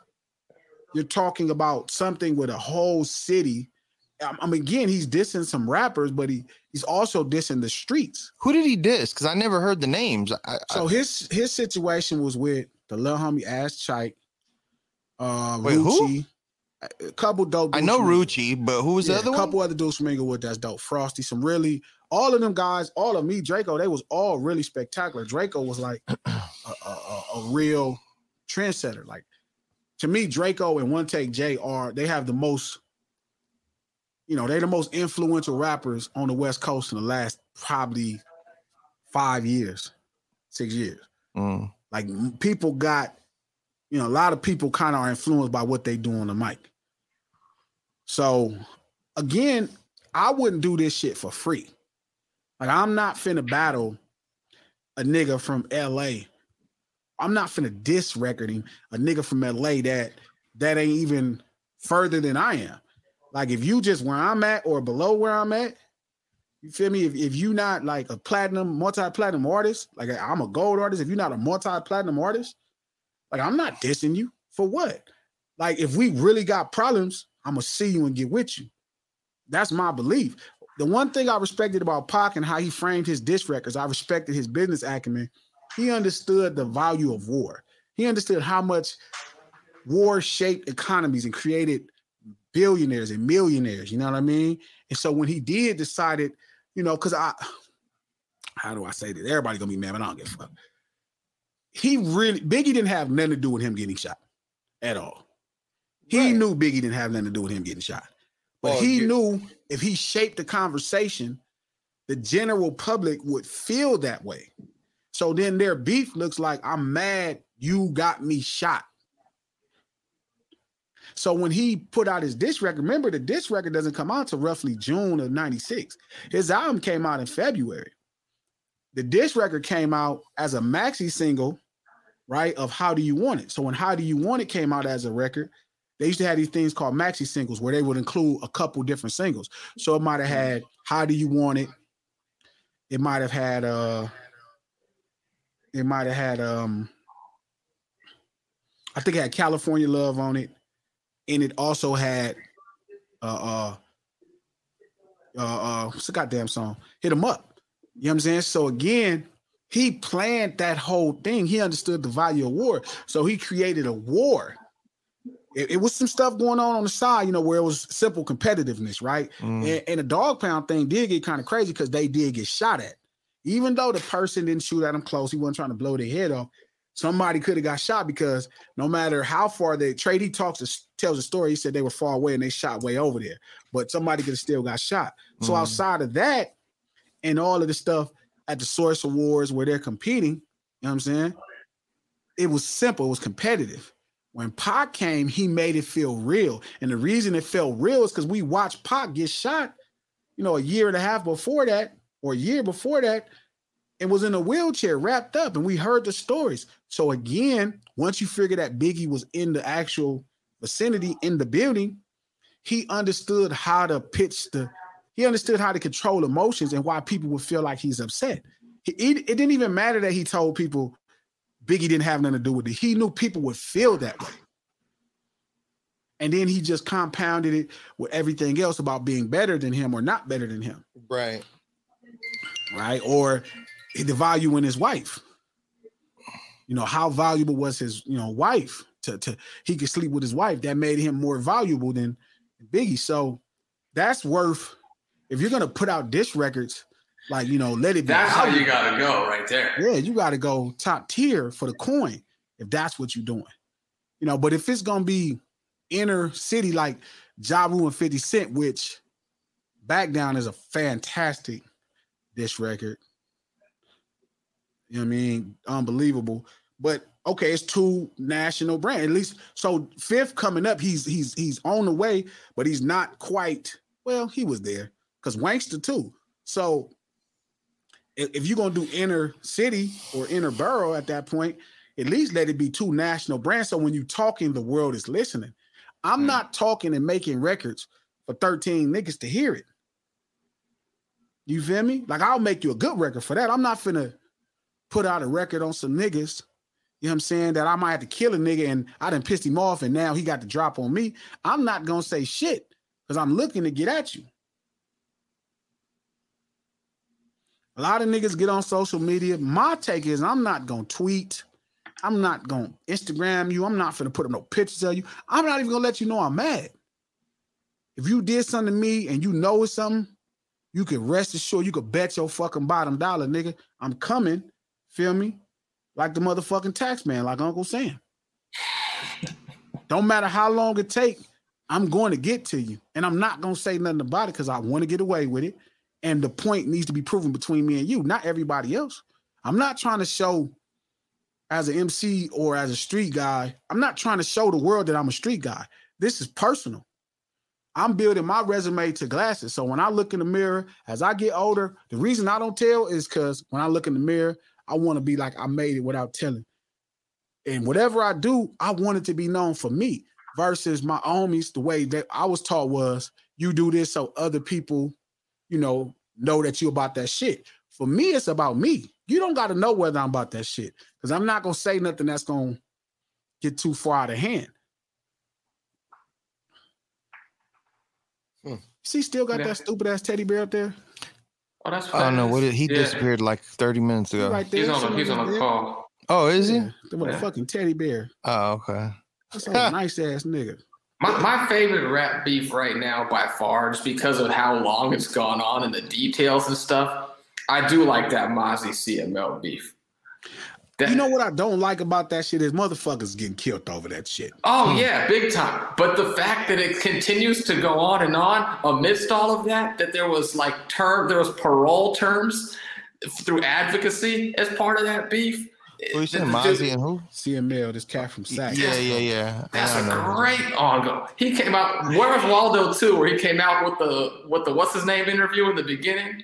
You're talking about something with a whole city. I I mean, again, he's dissing some rappers, but he he's also dissing the streets. Who did he diss? Because I never heard the names. I, So his his situation was with the little homie Ass Chike, uh, Wait, who? Rucci, a couple dope. I know Rucci, but who was yeah, the other a one? couple other dudes from Inglewood that's dope. Frosty, some really all of them guys, all of me, Drakeo, they was all really spectacular. Drakeo was like a, a, a, real trendsetter. Like to me, Drakeo and One Take J are they have the most, you know, they're the most influential rappers on the West Coast in the last probably five years, six years. Mm. Like people got, you know, a lot of people kind of are influenced by what they do on the mic. So again, I wouldn't do this shit for free. Like I'm not finna battle a nigga from LA. I'm not finna diss recording a nigga from LA that that ain't even further than I am. Like if you just where I'm at or below where I'm at, you feel me? If, if you not like a platinum, multi-platinum artist, like I'm a gold artist, if you're not a multi-platinum artist, like I'm not dissing you for what? Like if we really got problems, I'm gonna see you and get with you. That's my belief. The one thing I respected about Pac and how he framed his diss records, I respected his business acumen. He understood the value of war. He understood how much war shaped economies and created billionaires and millionaires. You know what I mean? And so when he did decided, you know, because I, how do I say this? Everybody gonna be mad, but I don't give a fuck. He really Biggie didn't have nothing to do with him getting shot at all. He knew Biggie didn't have nothing to do with him getting shot. But Well, he you- knew if he shaped the conversation, the general public would feel that way. So then their beef looks like I'm mad you got me shot. So when he put out his disc record, remember the disc record doesn't come out till roughly June of 96. His album came out in February. The disc record came out as a maxi single, right? Of How Do You Want It? So when How Do You Want It came out as a record, they used to have these things called maxi singles where they would include a couple different singles. So it might have had How Do You Want It? It might have had uh it might have had um I think it had California Love on it. And it also had uh uh uh uh what's the goddamn song? Hit Hit 'em up. You know what I'm saying? So again, he planned that whole thing. He understood the value of war. So he created a war. It, it was some stuff going on on the side, you know, where it was simple competitiveness, right? Mm. And, and the dog pound thing did get kind of crazy because they did get shot at. Even though the person didn't shoot at him close, he wasn't trying to blow their head off. Somebody could have got shot because no matter how far they trade, he talks to tells a story. He said they were far away and they shot way over there, but somebody could have still got shot. So Mm. outside of that, and all of the stuff at the Source Awards where they're competing, you know what I'm saying? It was simple, it was competitive. When Pac came, he made it feel real. And the reason it felt real is because we watched Pac get shot, you know, a year and a half before that, or a year before that, and was in a wheelchair wrapped up. And we heard the stories. So again, once you figure that Biggie was in the actual vicinity in the building, he understood how to pitch the he understood how to control emotions and why people would feel like he's upset. It, it didn't even matter that he told people Biggie didn't have nothing to do with it. He knew people would feel that way. And then he just compounded it with everything else about being better than him or not better than him. Right. Right. Or the value in his wife. You know, how valuable was his, you know, wife to, to he could sleep with his wife. That made him more valuable than Biggie. So that's worth if you're gonna put out dish records, like you know, let it be. That's how you gotta go right there. Yeah, you got to go top tier for the coin if that's what you're doing. You know, but if it's gonna be inner city like Ja Rule and 50 Cent, which Back Down is a fantastic dish record. You know what I mean? Unbelievable. But okay, it's two national brand. At least so fifth coming up, he's he's he's on the way, but he's not quite well, he was there because Wankster too. So if you're gonna do inner city or inner borough at that point, at least let it be two national brands. So when you talking, the world is listening. I'm mm. not talking and making records for 13 niggas to hear it. You feel me? Like I'll make you a good record for that. I'm not finna put out a record on some niggas. You know what I'm saying? That I might have to kill a nigga and I done pissed him off and now he got the drop on me. I'm not gonna say shit because I'm looking to get at you. A lot of niggas get on social media. My take is I'm not gonna tweet, I'm not gonna Instagram you. I'm not gonna put up no pictures of you. I'm not even gonna let you know I'm mad. If you did something to me and you know it's something, you can rest assured you could bet your fucking bottom dollar, nigga. I'm coming. Feel me? Like the motherfucking tax man, like Uncle Sam. Don't matter how long it take, I'm going to get to you. And I'm not gonna say nothing about it because I want to get away with it. And the point needs to be proven between me and you, not everybody else. I'm not trying to show as an MC or as a street guy, I'm not trying to show the world that I'm a street guy. This is personal. I'm building my resume to glasses. So when I look in the mirror, as I get older, the reason I don't tell is because when I look in the mirror, I want to be like I made it without telling. And whatever I do, I want it to be known for me versus my homies. The way that I was taught was you do this so other people, you know, know that you about that shit. For me, it's about me. You don't got to know whether I'm about that shit because I'm not gonna say nothing that's gonna get too far out of hand. Hmm. See, still got Yeah. that stupid ass teddy bear up there. Oh, that's I don't know what it, he Yeah. disappeared like 30 minutes ago. Right there. He's on. sitting A, he's on a call. Oh, is he? Yeah, the Yeah. motherfucking teddy bear. Oh, okay. That's a nice ass nigga. My, my favorite rap beef right now, by far, just because of how long it's gone on and the details and stuff. I do like that Mozzy CML beef. you know what I don't like about that shit is motherfuckers getting killed over that shit. Oh yeah, big time. But the fact that it continues to go on and on amidst all of that, that there was like term, there was parole terms through advocacy as part of that beef. Who you said, Dude, Mozzy and who? CML, this cat from Sac. Yeah, yeah, yeah. That's a know. great ongoing. He came out. Where was Waldo too? Where he came out with the with the what's his name interview in the beginning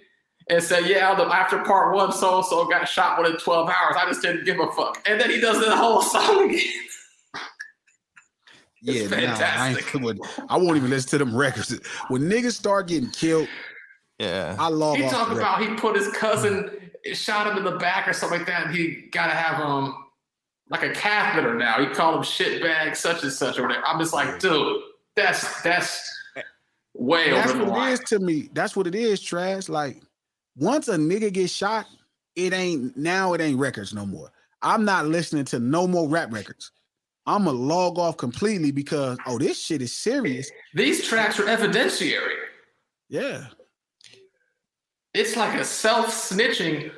and said, "Yeah, the, after part one, so and so got shot within 12 hours. I just didn't give a fuck." And then he does the whole song again. Yeah, It's nah, I, ain't, fantastic. I won't even listen to them records. When niggas start getting killed, yeah, I love. He off. talked about he put his cousin shot him in the back or something like that, and he got to have um like a catheter now. He called him shitbag such and such or whatever. I'm just like, dude, that's that's way That's over the what it line. is to me. That's what it is, trash. Like once a nigga gets shot, it ain't now it ain't records no more. I'm not listening to no more rap records. I'm gonna log off completely because oh, this shit is serious. These tracks are evidentiary. Yeah. It's like a self snitching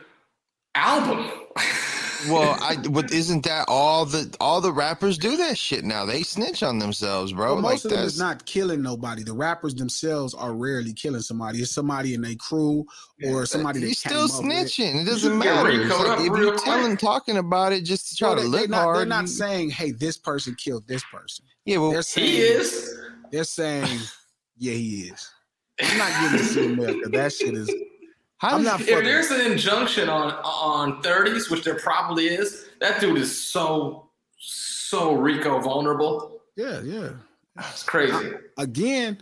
album. Well, I but isn't that all the all the rappers do that shit now? They snitch on themselves, bro. But like most of them that's is not killing nobody. The rappers themselves are rarely killing somebody. It's somebody in their crew or somebody He's that still came up with it. snitching. It doesn't should matter. Like if real you quick. telling talking about it just to try No, to they, look are not, hard. They're not you- saying, "Hey, this person killed this person." yeah, well, They're saying, he is. They're saying, "Yeah, he is." I'm not giving it to America. That shit is. How I'm not If there's an injunction on on 30s, which there probably is, that dude is so so RICO vulnerable. Yeah, yeah. It's crazy. Again,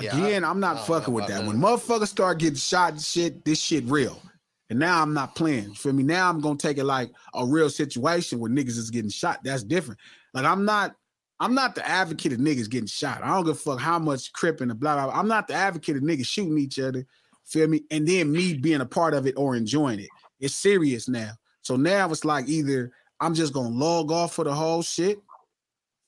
Yeah, again, I'm not don't fucking with that. that. When motherfuckers start getting shot and shit, this shit real. And now I'm not playing. You feel me? Now I'm gonna take it like a real situation where niggas is getting shot. That's different. Like I'm not, I'm not the advocate of niggas getting shot. I don't give a fuck how much cripping and blah blah. blah. I'm not the advocate of niggas shooting each other. Feel me? And then me being a part of it or enjoying it. It's serious now. So now it's like either I'm just gonna log off for the whole shit.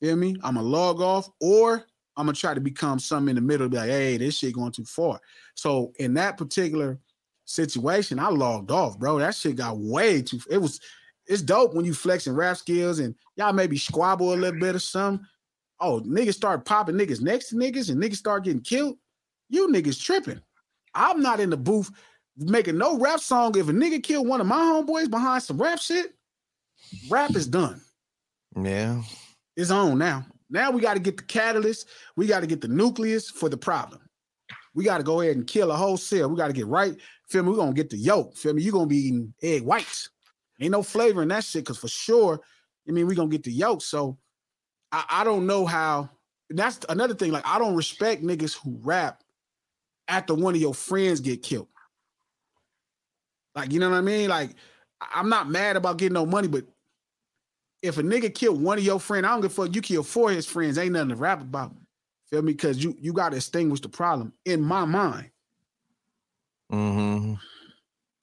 Feel me? I'm gonna log off, or I'm gonna try to become something in the middle. Be like, hey, this shit going too far. So in that particular situation, I logged off, bro. That shit got way too. It was. It's dope when you flexing rap skills and y'all maybe squabble a little bit or something. Oh, niggas start popping niggas next to niggas and niggas start getting killed. You niggas tripping. I'm not in the booth making no rap song. If a nigga kill one of my homeboys behind some rap shit, rap is done. yeah. It's on now. Now we got to get the catalyst. We got to get the nucleus for the problem. We got to go ahead and kill a whole cell. We got to get right. Feel me? We're gonna get the yolk. Feel me? You're gonna be eating egg whites. Ain't no flavor in that shit, because for sure, I mean, we're gonna get the yolk. So I, I don't know how. that's another thing. Like, I don't respect niggas who rap after one of your friends get killed. Like, you know what I mean? Like, I- I'm not mad about getting no money, but if a nigga kill one of your friends, I don't give a fuck. You kill four of his friends, ain't nothing to rap about. Feel me? Because you you got to extinguish the problem in my mind. Mm-hmm.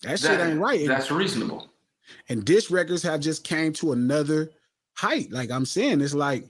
That shit ain't right. And That's reasonable. And disc records have just came to another height. Like I'm saying, it's like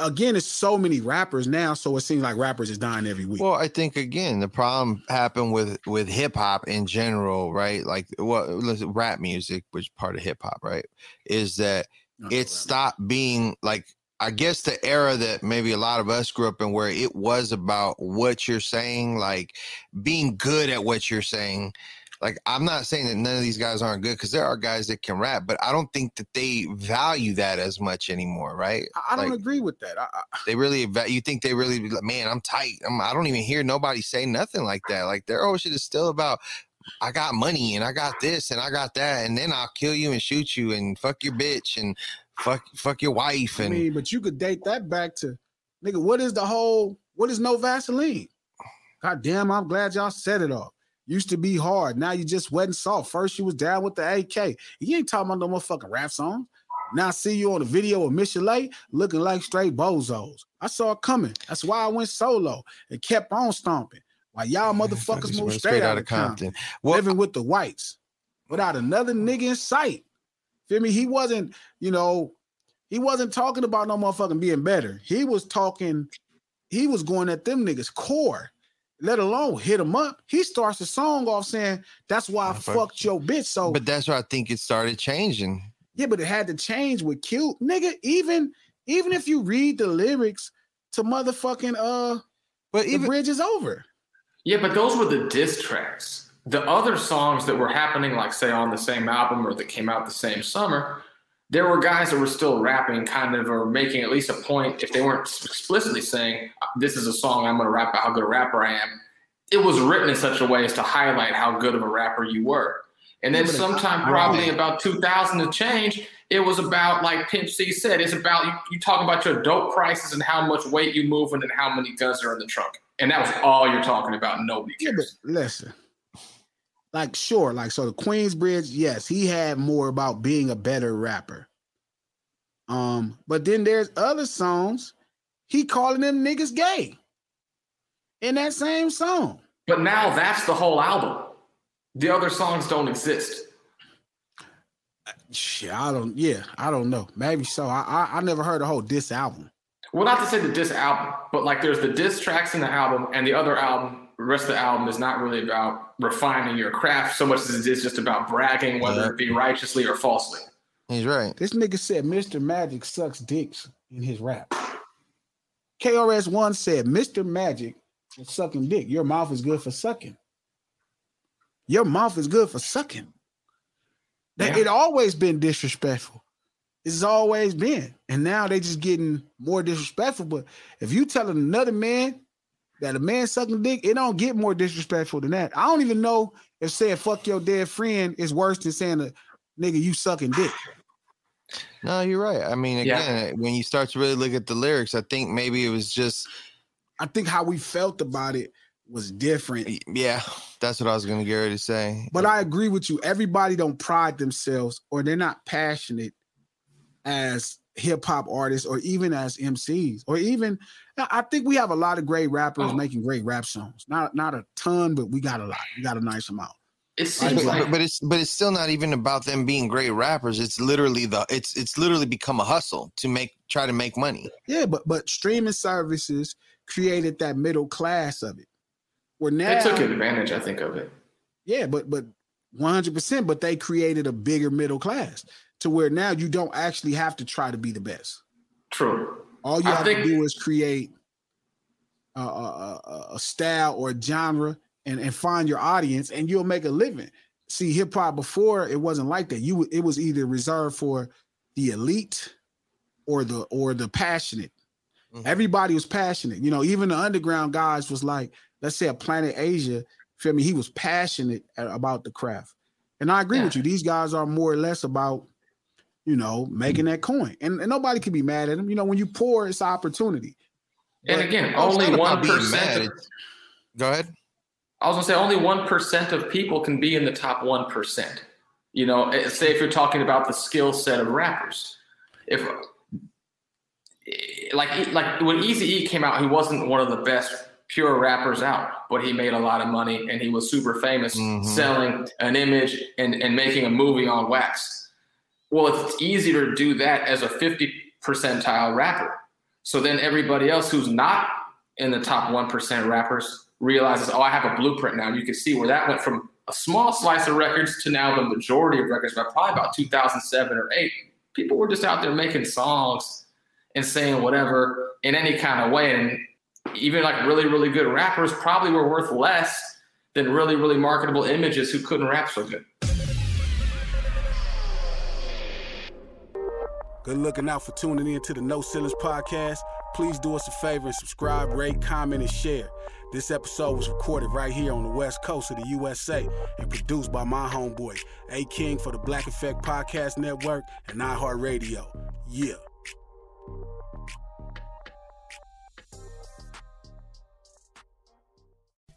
again, it's so many rappers now, so it seems like rappers is dying every week. Well, I think again the problem happened with with hip hop in general, right? Like what well, rap music, which part of hip hop, right? Is that it stopped being like I guess the era that maybe a lot of us grew up in where it was about what you're saying, like being good at what you're saying. Like I'm not saying that none of these guys aren't good because there are guys that can rap, but I don't think that they value that as much anymore, right? I don't like, agree with that. I, I, they really you think they really like, man, I'm tight. I'm, I don't even hear nobody say nothing like that. Like their whole shit is still about I got money and I got this and I got that, and then I'll kill you and shoot you and fuck your bitch and fuck fuck your wife and I mean, but you could date that back to nigga. What is the whole? What is no Vaseline? God damn, I'm glad y'all set it off. Used to be hard. Now you just wet and soft. First you was down with the AK. You ain't talking about no motherfucking rap song. Now I see you on a video of Michel'le looking like straight bozos. I saw it coming. That's why I went solo and kept on stomping. While y'all motherfuckers moved straight, straight out, of Compton, Compton. Well, living with the whites without another nigga in sight. Feel me? He wasn't, you know, he wasn't talking about no motherfucking being better. He was talking, he was going at them niggas core, let alone hit him up. He starts the song off saying, That's why I fucked your bitch. So But that's where I think it started changing. Yeah, but it had to change with Q. Nigga, even even if you read the lyrics to motherfucking uh but even, the bridge is over. Yeah, but those were the diss tracks the other songs that were happening, like say on the same album or that came out the same summer, there were guys that were still rapping, kind of, or making at least a point. If they weren't explicitly saying, "This is a song I'm going to rap about how good a rapper I am," it was written in such a way as to highlight how good of a rapper you were. And then sometime probably about 2000 to change, it was about like Pimp C said, it's about you, you talk about your dope prices and how much weight you moving and how many guns are in the trunk. And that was all you're talking about. Nobody cares. Listen, like sure, like so the Queensbridge, yes, he had more about being a better rapper. Um, but then there's other songs he calling them niggas gay in that same song. But now that's the whole album. The other songs don't exist. Shit, I don't. Yeah, I don't know. Maybe so. I I, I never heard a whole diss album. Well, not to say the diss album, but like there's the diss tracks in the album, and the other album rest of the album is not really about refining your craft so much as it is just about bragging, whether it be righteously or falsely. He's right. This nigga said Mr. Magic sucks dicks in his rap. KRS One said Mr. Magic was sucking dick. Your mouth is good for sucking. Your mouth is good for sucking. That yeah. it always been disrespectful. It's always been. And now they just getting more disrespectful. But if you telling another man that a man sucking dick, it don't get more disrespectful than that. I don't even know if saying fuck your dead friend is worse than saying a nigga you sucking dick. No, you're right. I mean, again, yeah. when you start to really look at the lyrics, I think maybe it was just I think how we felt about it was different. Yeah, that's what I was gonna get ready to say. But I agree with you. Everybody don't pride themselves or they're not passionate as hip hop artists or even as MCs or even I think we have a lot of great rappers oh. making great rap songs. Not not a ton, but we got a lot. We got a nice amount. It seems but, like, but it's but it's still not even about them being great rappers. It's literally the it's it's literally become a hustle to make try to make money. Yeah, but but streaming services created that middle class of it. Where now they took advantage, I think, of it. Yeah, but but 100 percent. But they created a bigger middle class to where now you don't actually have to try to be the best. True. All you I have think, to do is create a, a, a, style or a genre and, and find your audience, and you'll make a living. See, hip hop before it wasn't like that. You it was either reserved for the elite or the or the passionate. Mm-hmm. Everybody was passionate. You know, even the underground guys was like, let's say a Planet Asia. Feel me? He was passionate about the craft, and I agree yeah. with you. These guys are more or less about you know, making that coin. And, and nobody can be mad at them. You know, when you pour, it's opportunity. And but again, only one percent. Go ahead. I was gonna say only one percent of people can be in the top one percent. You know, eh, say if you're talking about the skill set of rappers, if eh, like like when Easy E came out, he wasn't one of the best pure rappers out, but he made a lot of money and he was super famous Mhm. selling an image and, and making a movie on wax. Well, it's easier to do that as a 50 percentile rapper. So then everybody else who's not in the top 1% rappers realizes, oh, I have a blueprint now. You can see where that went from a small slice of records to now the majority of records by probably about 2007 or 8. People were just out there making songs and saying whatever in any kind of way. And even like really, really good rappers probably were worth less than really, really marketable images who couldn't rap so good. Good looking out for tuning in to the No Ceilings podcast. Please do us a favor and subscribe, rate, comment, and share. This episode was recorded right here on the west coast of the USA and produced by my homeboy, A King for the Black Effect Podcast Network and iHeartRadio. Yeah.